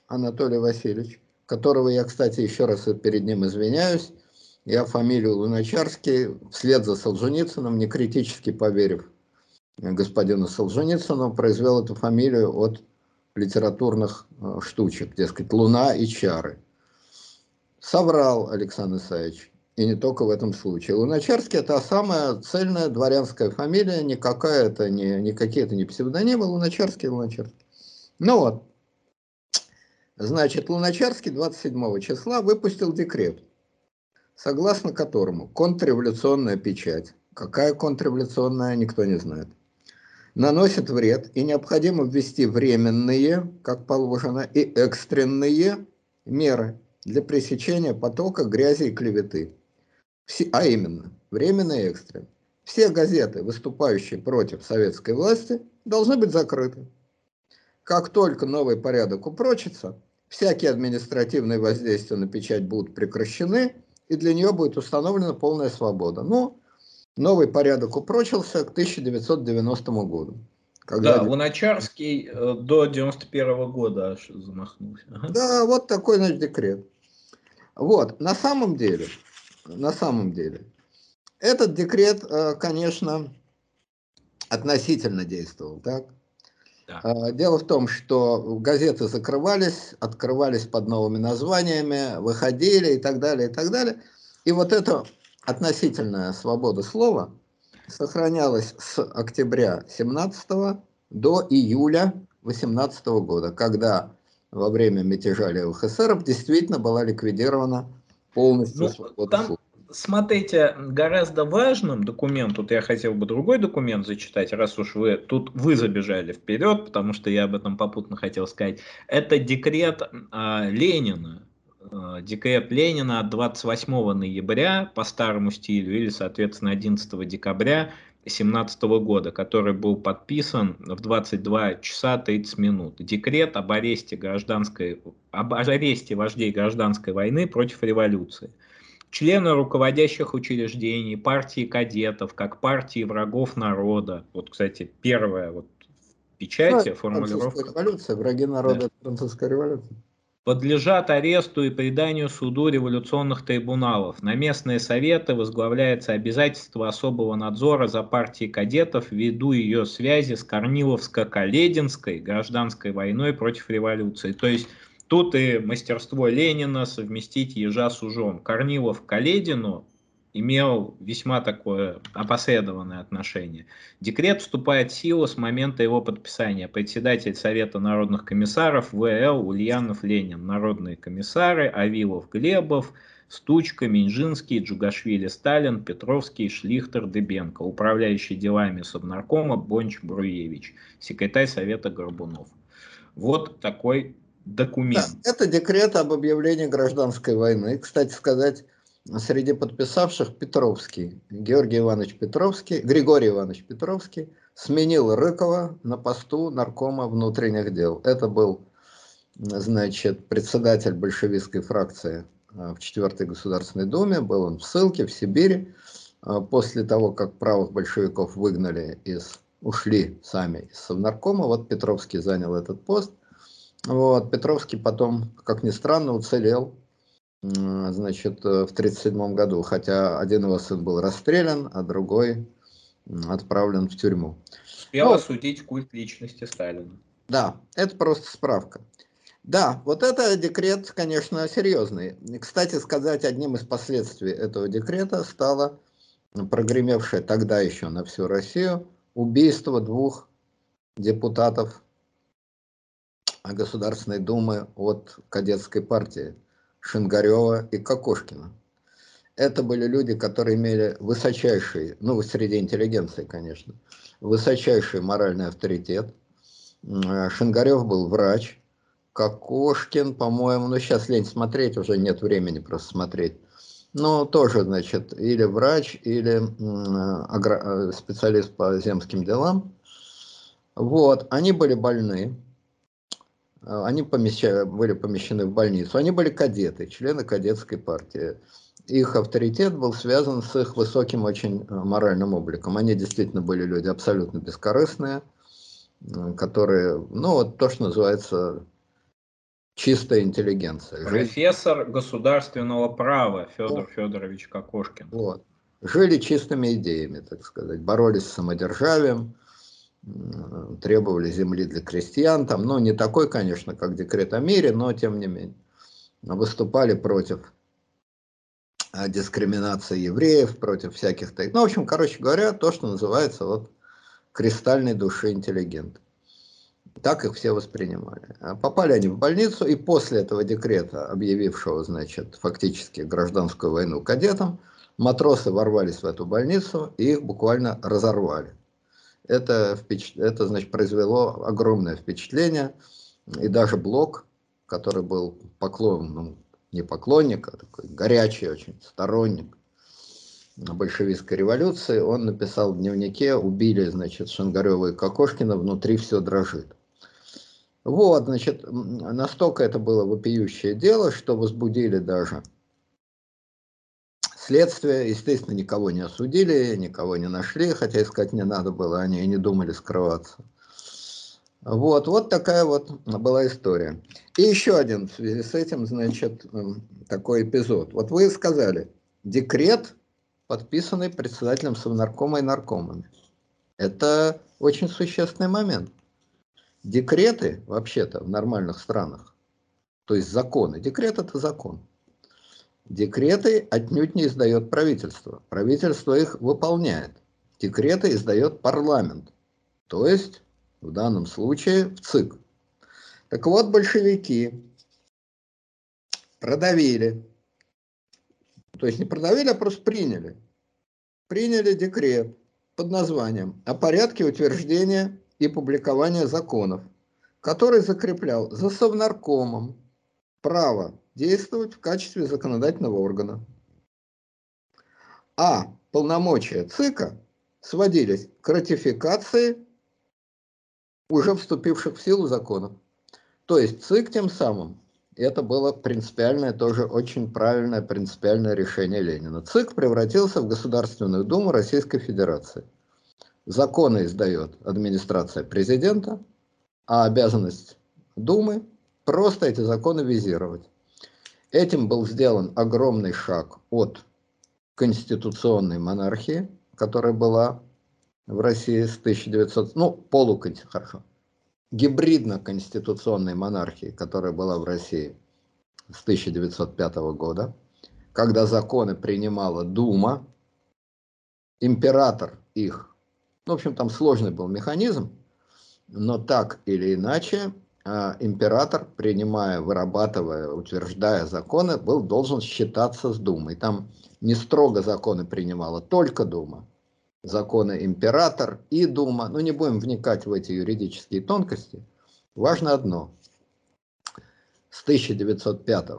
Анатолий Васильевич, которого я, кстати, еще раз перед ним извиняюсь, я фамилию Луначарский вслед за Солженицыным, не критически поверив господину Солженицыну, произвел эту фамилию от литературных э, штучек, дескать, «Луна и чары». Соврал Александр Исаевич. И не только в этом случае. Луначарский – это самая цельная дворянская фамилия, никакая это не, никакие это не псевдонимы, Луначарский, Луначарский. Ну вот, значит, Луначарский 27 числа выпустил декрет, согласно которому контрреволюционная печать, какая контрреволюционная, никто не знает, наносит вред и необходимо ввести временные, как положено, и экстренные меры для пресечения потока грязи и клеветы все, а именно, временно и экстренно, все газеты, выступающие против советской власти, должны быть закрыты. Как только новый порядок упрочится, всякие административные воздействия на печать будут прекращены, и для нее будет установлена полная свобода. Но новый порядок упрочился к 1990 году. Когда... Да, Луначарский э, до 91 года аж замахнулся. Да, вот такой, значит, декрет. Вот, на самом деле, на самом деле. Этот декрет, э, конечно, относительно действовал, так? Да. Э, дело в том, что газеты закрывались, открывались под новыми названиями, выходили и так далее, и так далее. И вот эта относительная свобода слова сохранялась с октября 17 до июля 18 года, когда во время мятежа левых эсеров действительно была ликвидирована полностью ну, свобода там, слова. Смотрите, гораздо важным документ, тут я хотел бы другой документ зачитать, раз уж вы тут вы забежали вперед, потому что я об этом попутно хотел сказать. Это декрет э, Ленина, э, декрет Ленина от 28 ноября по старому стилю или, соответственно, 11 декабря 2017 года, который был подписан в 22 часа 30 минут. Декрет об аресте, гражданской, об аресте вождей гражданской войны против революции. Члены руководящих учреждений, партии кадетов, как партии врагов народа. Вот, кстати, первая вот в печати, ну, формулировка. Революция, враги народа, да. французская революция подлежат аресту и преданию суду революционных трибуналов. На местные советы возглавляется обязательство особого надзора за партией кадетов ввиду ее связи с Корниловско-Калединской гражданской войной против революции. То есть Тут и мастерство Ленина совместить ежа с ужом. Корнилов Каледину имел весьма такое опосредованное отношение. Декрет вступает в силу с момента его подписания. Председатель Совета народных комиссаров В.Л. Ульянов Ленин, народные комиссары Авилов Глебов, Стучка, Менжинский, Джугашвили Сталин, Петровский, Шлихтер, Дыбенко, управляющий делами Совнаркома Бонч Бруевич, секретарь Совета Горбунов. Вот такой документ. Да, это декрет об объявлении гражданской войны. Кстати сказать, среди подписавших Петровский, Георгий Иванович Петровский, Григорий Иванович Петровский сменил Рыкова на посту наркома внутренних дел. Это был, значит, председатель большевистской фракции а, в 4 Государственной Думе, был он в ссылке в Сибири. А, после того, как правых большевиков выгнали из, ушли сами из Совнаркома, вот Петровский занял этот пост. Вот, Петровский потом, как ни странно, уцелел значит, э, в 1937 году, хотя один его сын был расстрелян, а другой отправлен в тюрьму. Успел ну, осудить культ личности Сталина. Да, это просто справка. Да, вот это декрет, конечно, серьезный. Кстати сказать, одним из последствий этого декрета стало прогремевшее тогда еще на всю Россию убийство двух депутатов Государственной Думы от кадетской партии Шингарева и Кокошкина. Это были люди, которые имели высочайший, ну, среди интеллигенции, конечно, высочайший моральный авторитет. Шингарев был врач, Кокошкин, по-моему, ну, сейчас лень смотреть, уже нет времени просто смотреть. Но тоже, значит, или врач, или специалист по земским делам. Вот, они были больны, а, они помещали, были помещены в больницу. Они были кадеты, члены кадетской партии. Их авторитет был связан с их высоким очень э, моральным обликом. Они действительно были люди абсолютно бескорыстные, которые, ну вот то, что называется чистая интеллигенция. Профессор Жили... государственного права Федор вот. Федорович Кокошкин. Вот. Жили чистыми идеями, так сказать, боролись с самодержавием, требовали земли для крестьян, там, ну, не такой, конечно, как декрет о мире, но тем не менее, выступали против а, дискриминации евреев, против всяких, ну, в общем, короче говоря, то, что называется вот кристальной души интеллигента. Так их все воспринимали. А попали они в больницу, и после этого декрета, объявившего, значит, фактически гражданскую войну кадетам, матросы ворвались в эту больницу и их буквально разорвали это, это значит, произвело огромное впечатление. И даже Блок, который был поклон, ну, не поклонник, а такой горячий очень сторонник большевистской революции, он написал в дневнике, убили, значит, Шангарева и Кокошкина, внутри все дрожит. Вот, значит, настолько это было вопиющее дело, что возбудили даже Следствие, естественно, никого не осудили, никого не нашли, хотя искать не надо было, они и не думали скрываться. Вот, вот такая вот была история. И еще один в связи с этим, значит, эм, такой эпизод. Вот вы сказали, декрет, подписанный председателем Совнаркома и наркомами. Это очень существенный момент. Декреты, вообще-то, в нормальных странах, то есть законы, декрет это закон, Декреты отнюдь не издает правительство. Правительство их выполняет. Декреты издает парламент. То есть, в данном случае, в ЦИК. Так вот, большевики продавили. То есть не продавили, а просто приняли. Приняли декрет под названием «О порядке утверждения и публикования законов», который закреплял за Совнаркомом право действовать в качестве законодательного органа. А полномочия ЦИКа сводились к ратификации уже вступивших в силу законов. То есть ЦИК тем самым, это было принципиальное, тоже очень правильное принципиальное решение Ленина. ЦИК превратился в Государственную Думу Российской Федерации. Законы издает администрация президента, а обязанность Думы просто эти законы визировать. Этим был сделан огромный шаг от конституционной монархии, которая была в России с 1900, ну, полуконституционной, хорошо, гибридно-конституционной монархии, которая была в России с 1905 года, когда законы принимала Дума, император их, ну, в общем, там сложный был механизм, но так или иначе император, принимая, вырабатывая, утверждая законы, был должен считаться с Думой. Там не строго законы принимала только Дума, законы император и Дума. Ну, не будем вникать в эти юридические тонкости. Важно одно. С 1905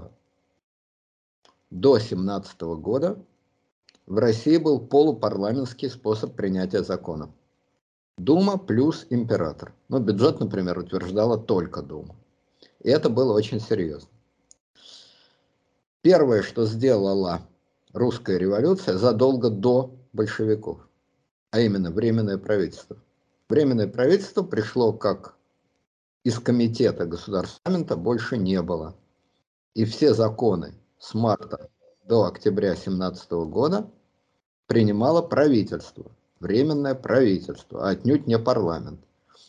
до 17 года в России был полупарламентский способ принятия законов. Дума плюс император. Но бюджет, например, утверждала только Дума. И это было очень серьезно. Первое, что сделала русская революция задолго до большевиков, а именно Временное правительство. Временное правительство пришло как из комитета государственного больше не было. И все законы с марта до октября 17 года принимало правительство, временное правительство, а отнюдь не парламент.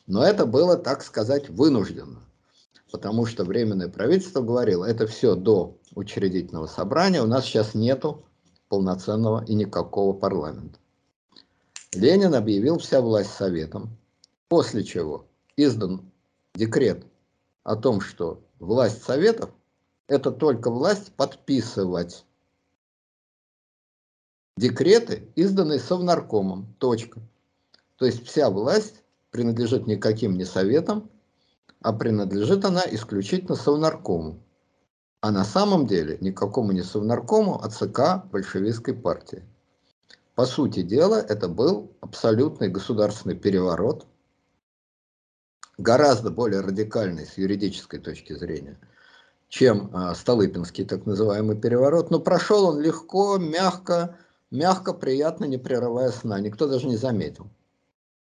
Но это было, так сказать, вынужденно, потому что временное правительство говорило, это все до учредительного собрания, у нас сейчас нету полноценного и никакого парламента. Ленин объявил вся власть советом, после чего издан декрет о том, что власть советов – это только власть подписывать декреты, изданные совнаркомом. Точка. То есть вся власть принадлежит никаким не советам, а принадлежит она исключительно совнаркому. А на самом деле никакому не совнаркому, а ЦК большевистской партии. По сути дела, это был абсолютный государственный переворот, гораздо более радикальный с юридической точки зрения, чем а, Столыпинский так называемый переворот. Но прошел он легко, мягко, мягко, приятно, не прерывая сна. Никто даже не заметил.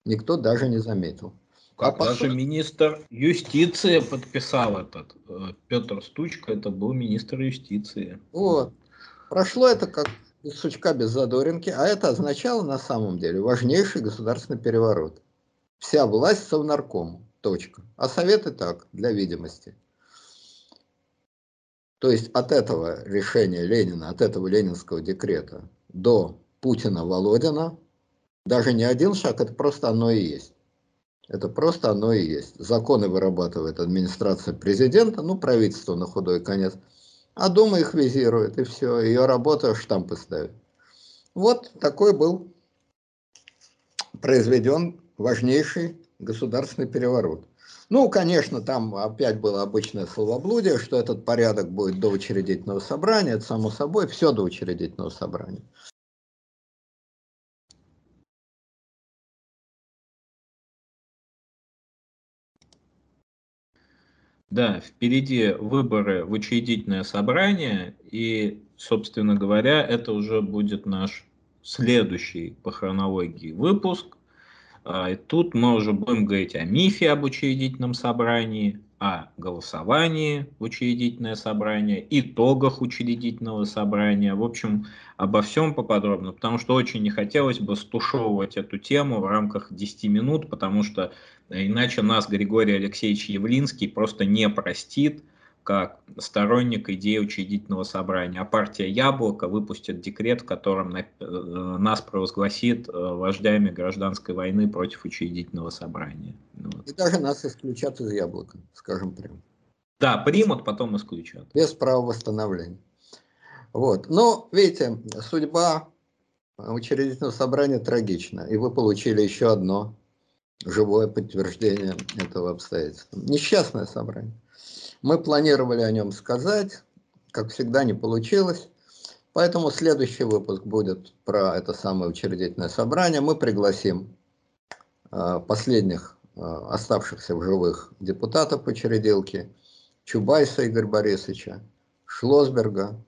Никто даже не заметил. Как а даже сути... министр юстиции подписал этот. Э, Петр Стучка, это был министр юстиции. Вот. Прошло это как без сучка, без задоринки, а это означало на самом деле важнейший государственный переворот. Вся власть совнаркому. Точка. А советы так, для видимости. То есть от этого решения Ленина, от этого ленинского декрета до Путина-Володина даже не один шаг, это просто оно и есть. Это просто оно и есть. Законы вырабатывает администрация президента, ну, правительство на худой конец, а Дума их визирует, и все, ее работа штампы ставит. Вот такой был произведен важнейший государственный переворот. Ну, конечно, там опять было обычное словоблудие, что этот порядок будет до учредительного собрания, это само собой, все до учредительного собрания. Да, впереди выборы в учредительное собрание, и, собственно говоря, это уже будет наш следующий по хронологии выпуск. А, и тут мы уже будем говорить о мифе об учредительном собрании, о голосовании в учредительное собрание, итогах учредительного собрания, в общем, обо всем поподробно, потому что очень не хотелось бы стушевывать эту тему в рамках 10 минут, потому что иначе нас Григорий Алексеевич Явлинский просто не простит, как сторонник идеи учредительного собрания. А партия «Яблоко» выпустит декрет, в котором э, нас провозгласит э, вождями гражданской войны против учредительного собрания. Ну вот. И даже нас исключат из «Яблока», скажем прямо. Да, примут, потом исключат. Без права восстановления. Вот. Но, видите, судьба учредительного собрания трагична. И вы получили еще одно живое подтверждение этого обстоятельства. Несчастное собрание. Мы планировали о нем сказать, как всегда не получилось. Поэтому следующий выпуск будет про это самое учредительное собрание. Мы пригласим э, последних э, оставшихся в живых депутатов учредилки, Чубайса Игоря Борисовича, Шлосберга,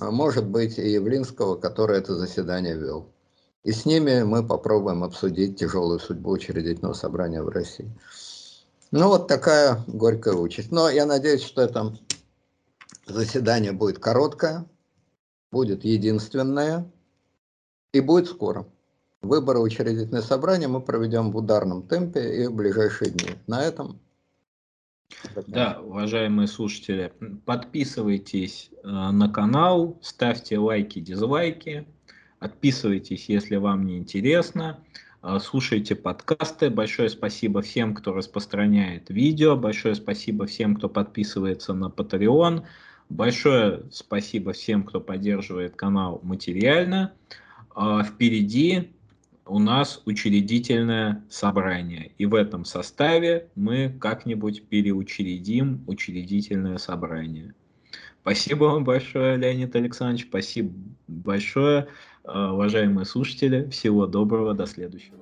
а может быть и Явлинского, который это заседание вел. И с ними мы попробуем обсудить тяжелую судьбу учредительного собрания в России. Ну, вот такая горькая участь. Но я надеюсь, что это заседание будет короткое, будет единственное и будет скоро. Выборы учредительное собрание мы проведем в ударном темпе и в ближайшие дни. На этом. Да, уважаемые слушатели, подписывайтесь э, на канал, ставьте лайки, дизлайки, отписывайтесь, если вам не интересно, э, слушайте подкасты. Большое спасибо всем, кто распространяет видео, большое спасибо всем, кто подписывается на Patreon, большое спасибо всем, кто поддерживает канал материально. Э, впереди у нас учредительное собрание. И в этом составе мы как-нибудь переучредим учредительное собрание. Спасибо вам большое, Леонид Александрович. Спасибо большое, уважаемые слушатели. Всего доброго, до следующего.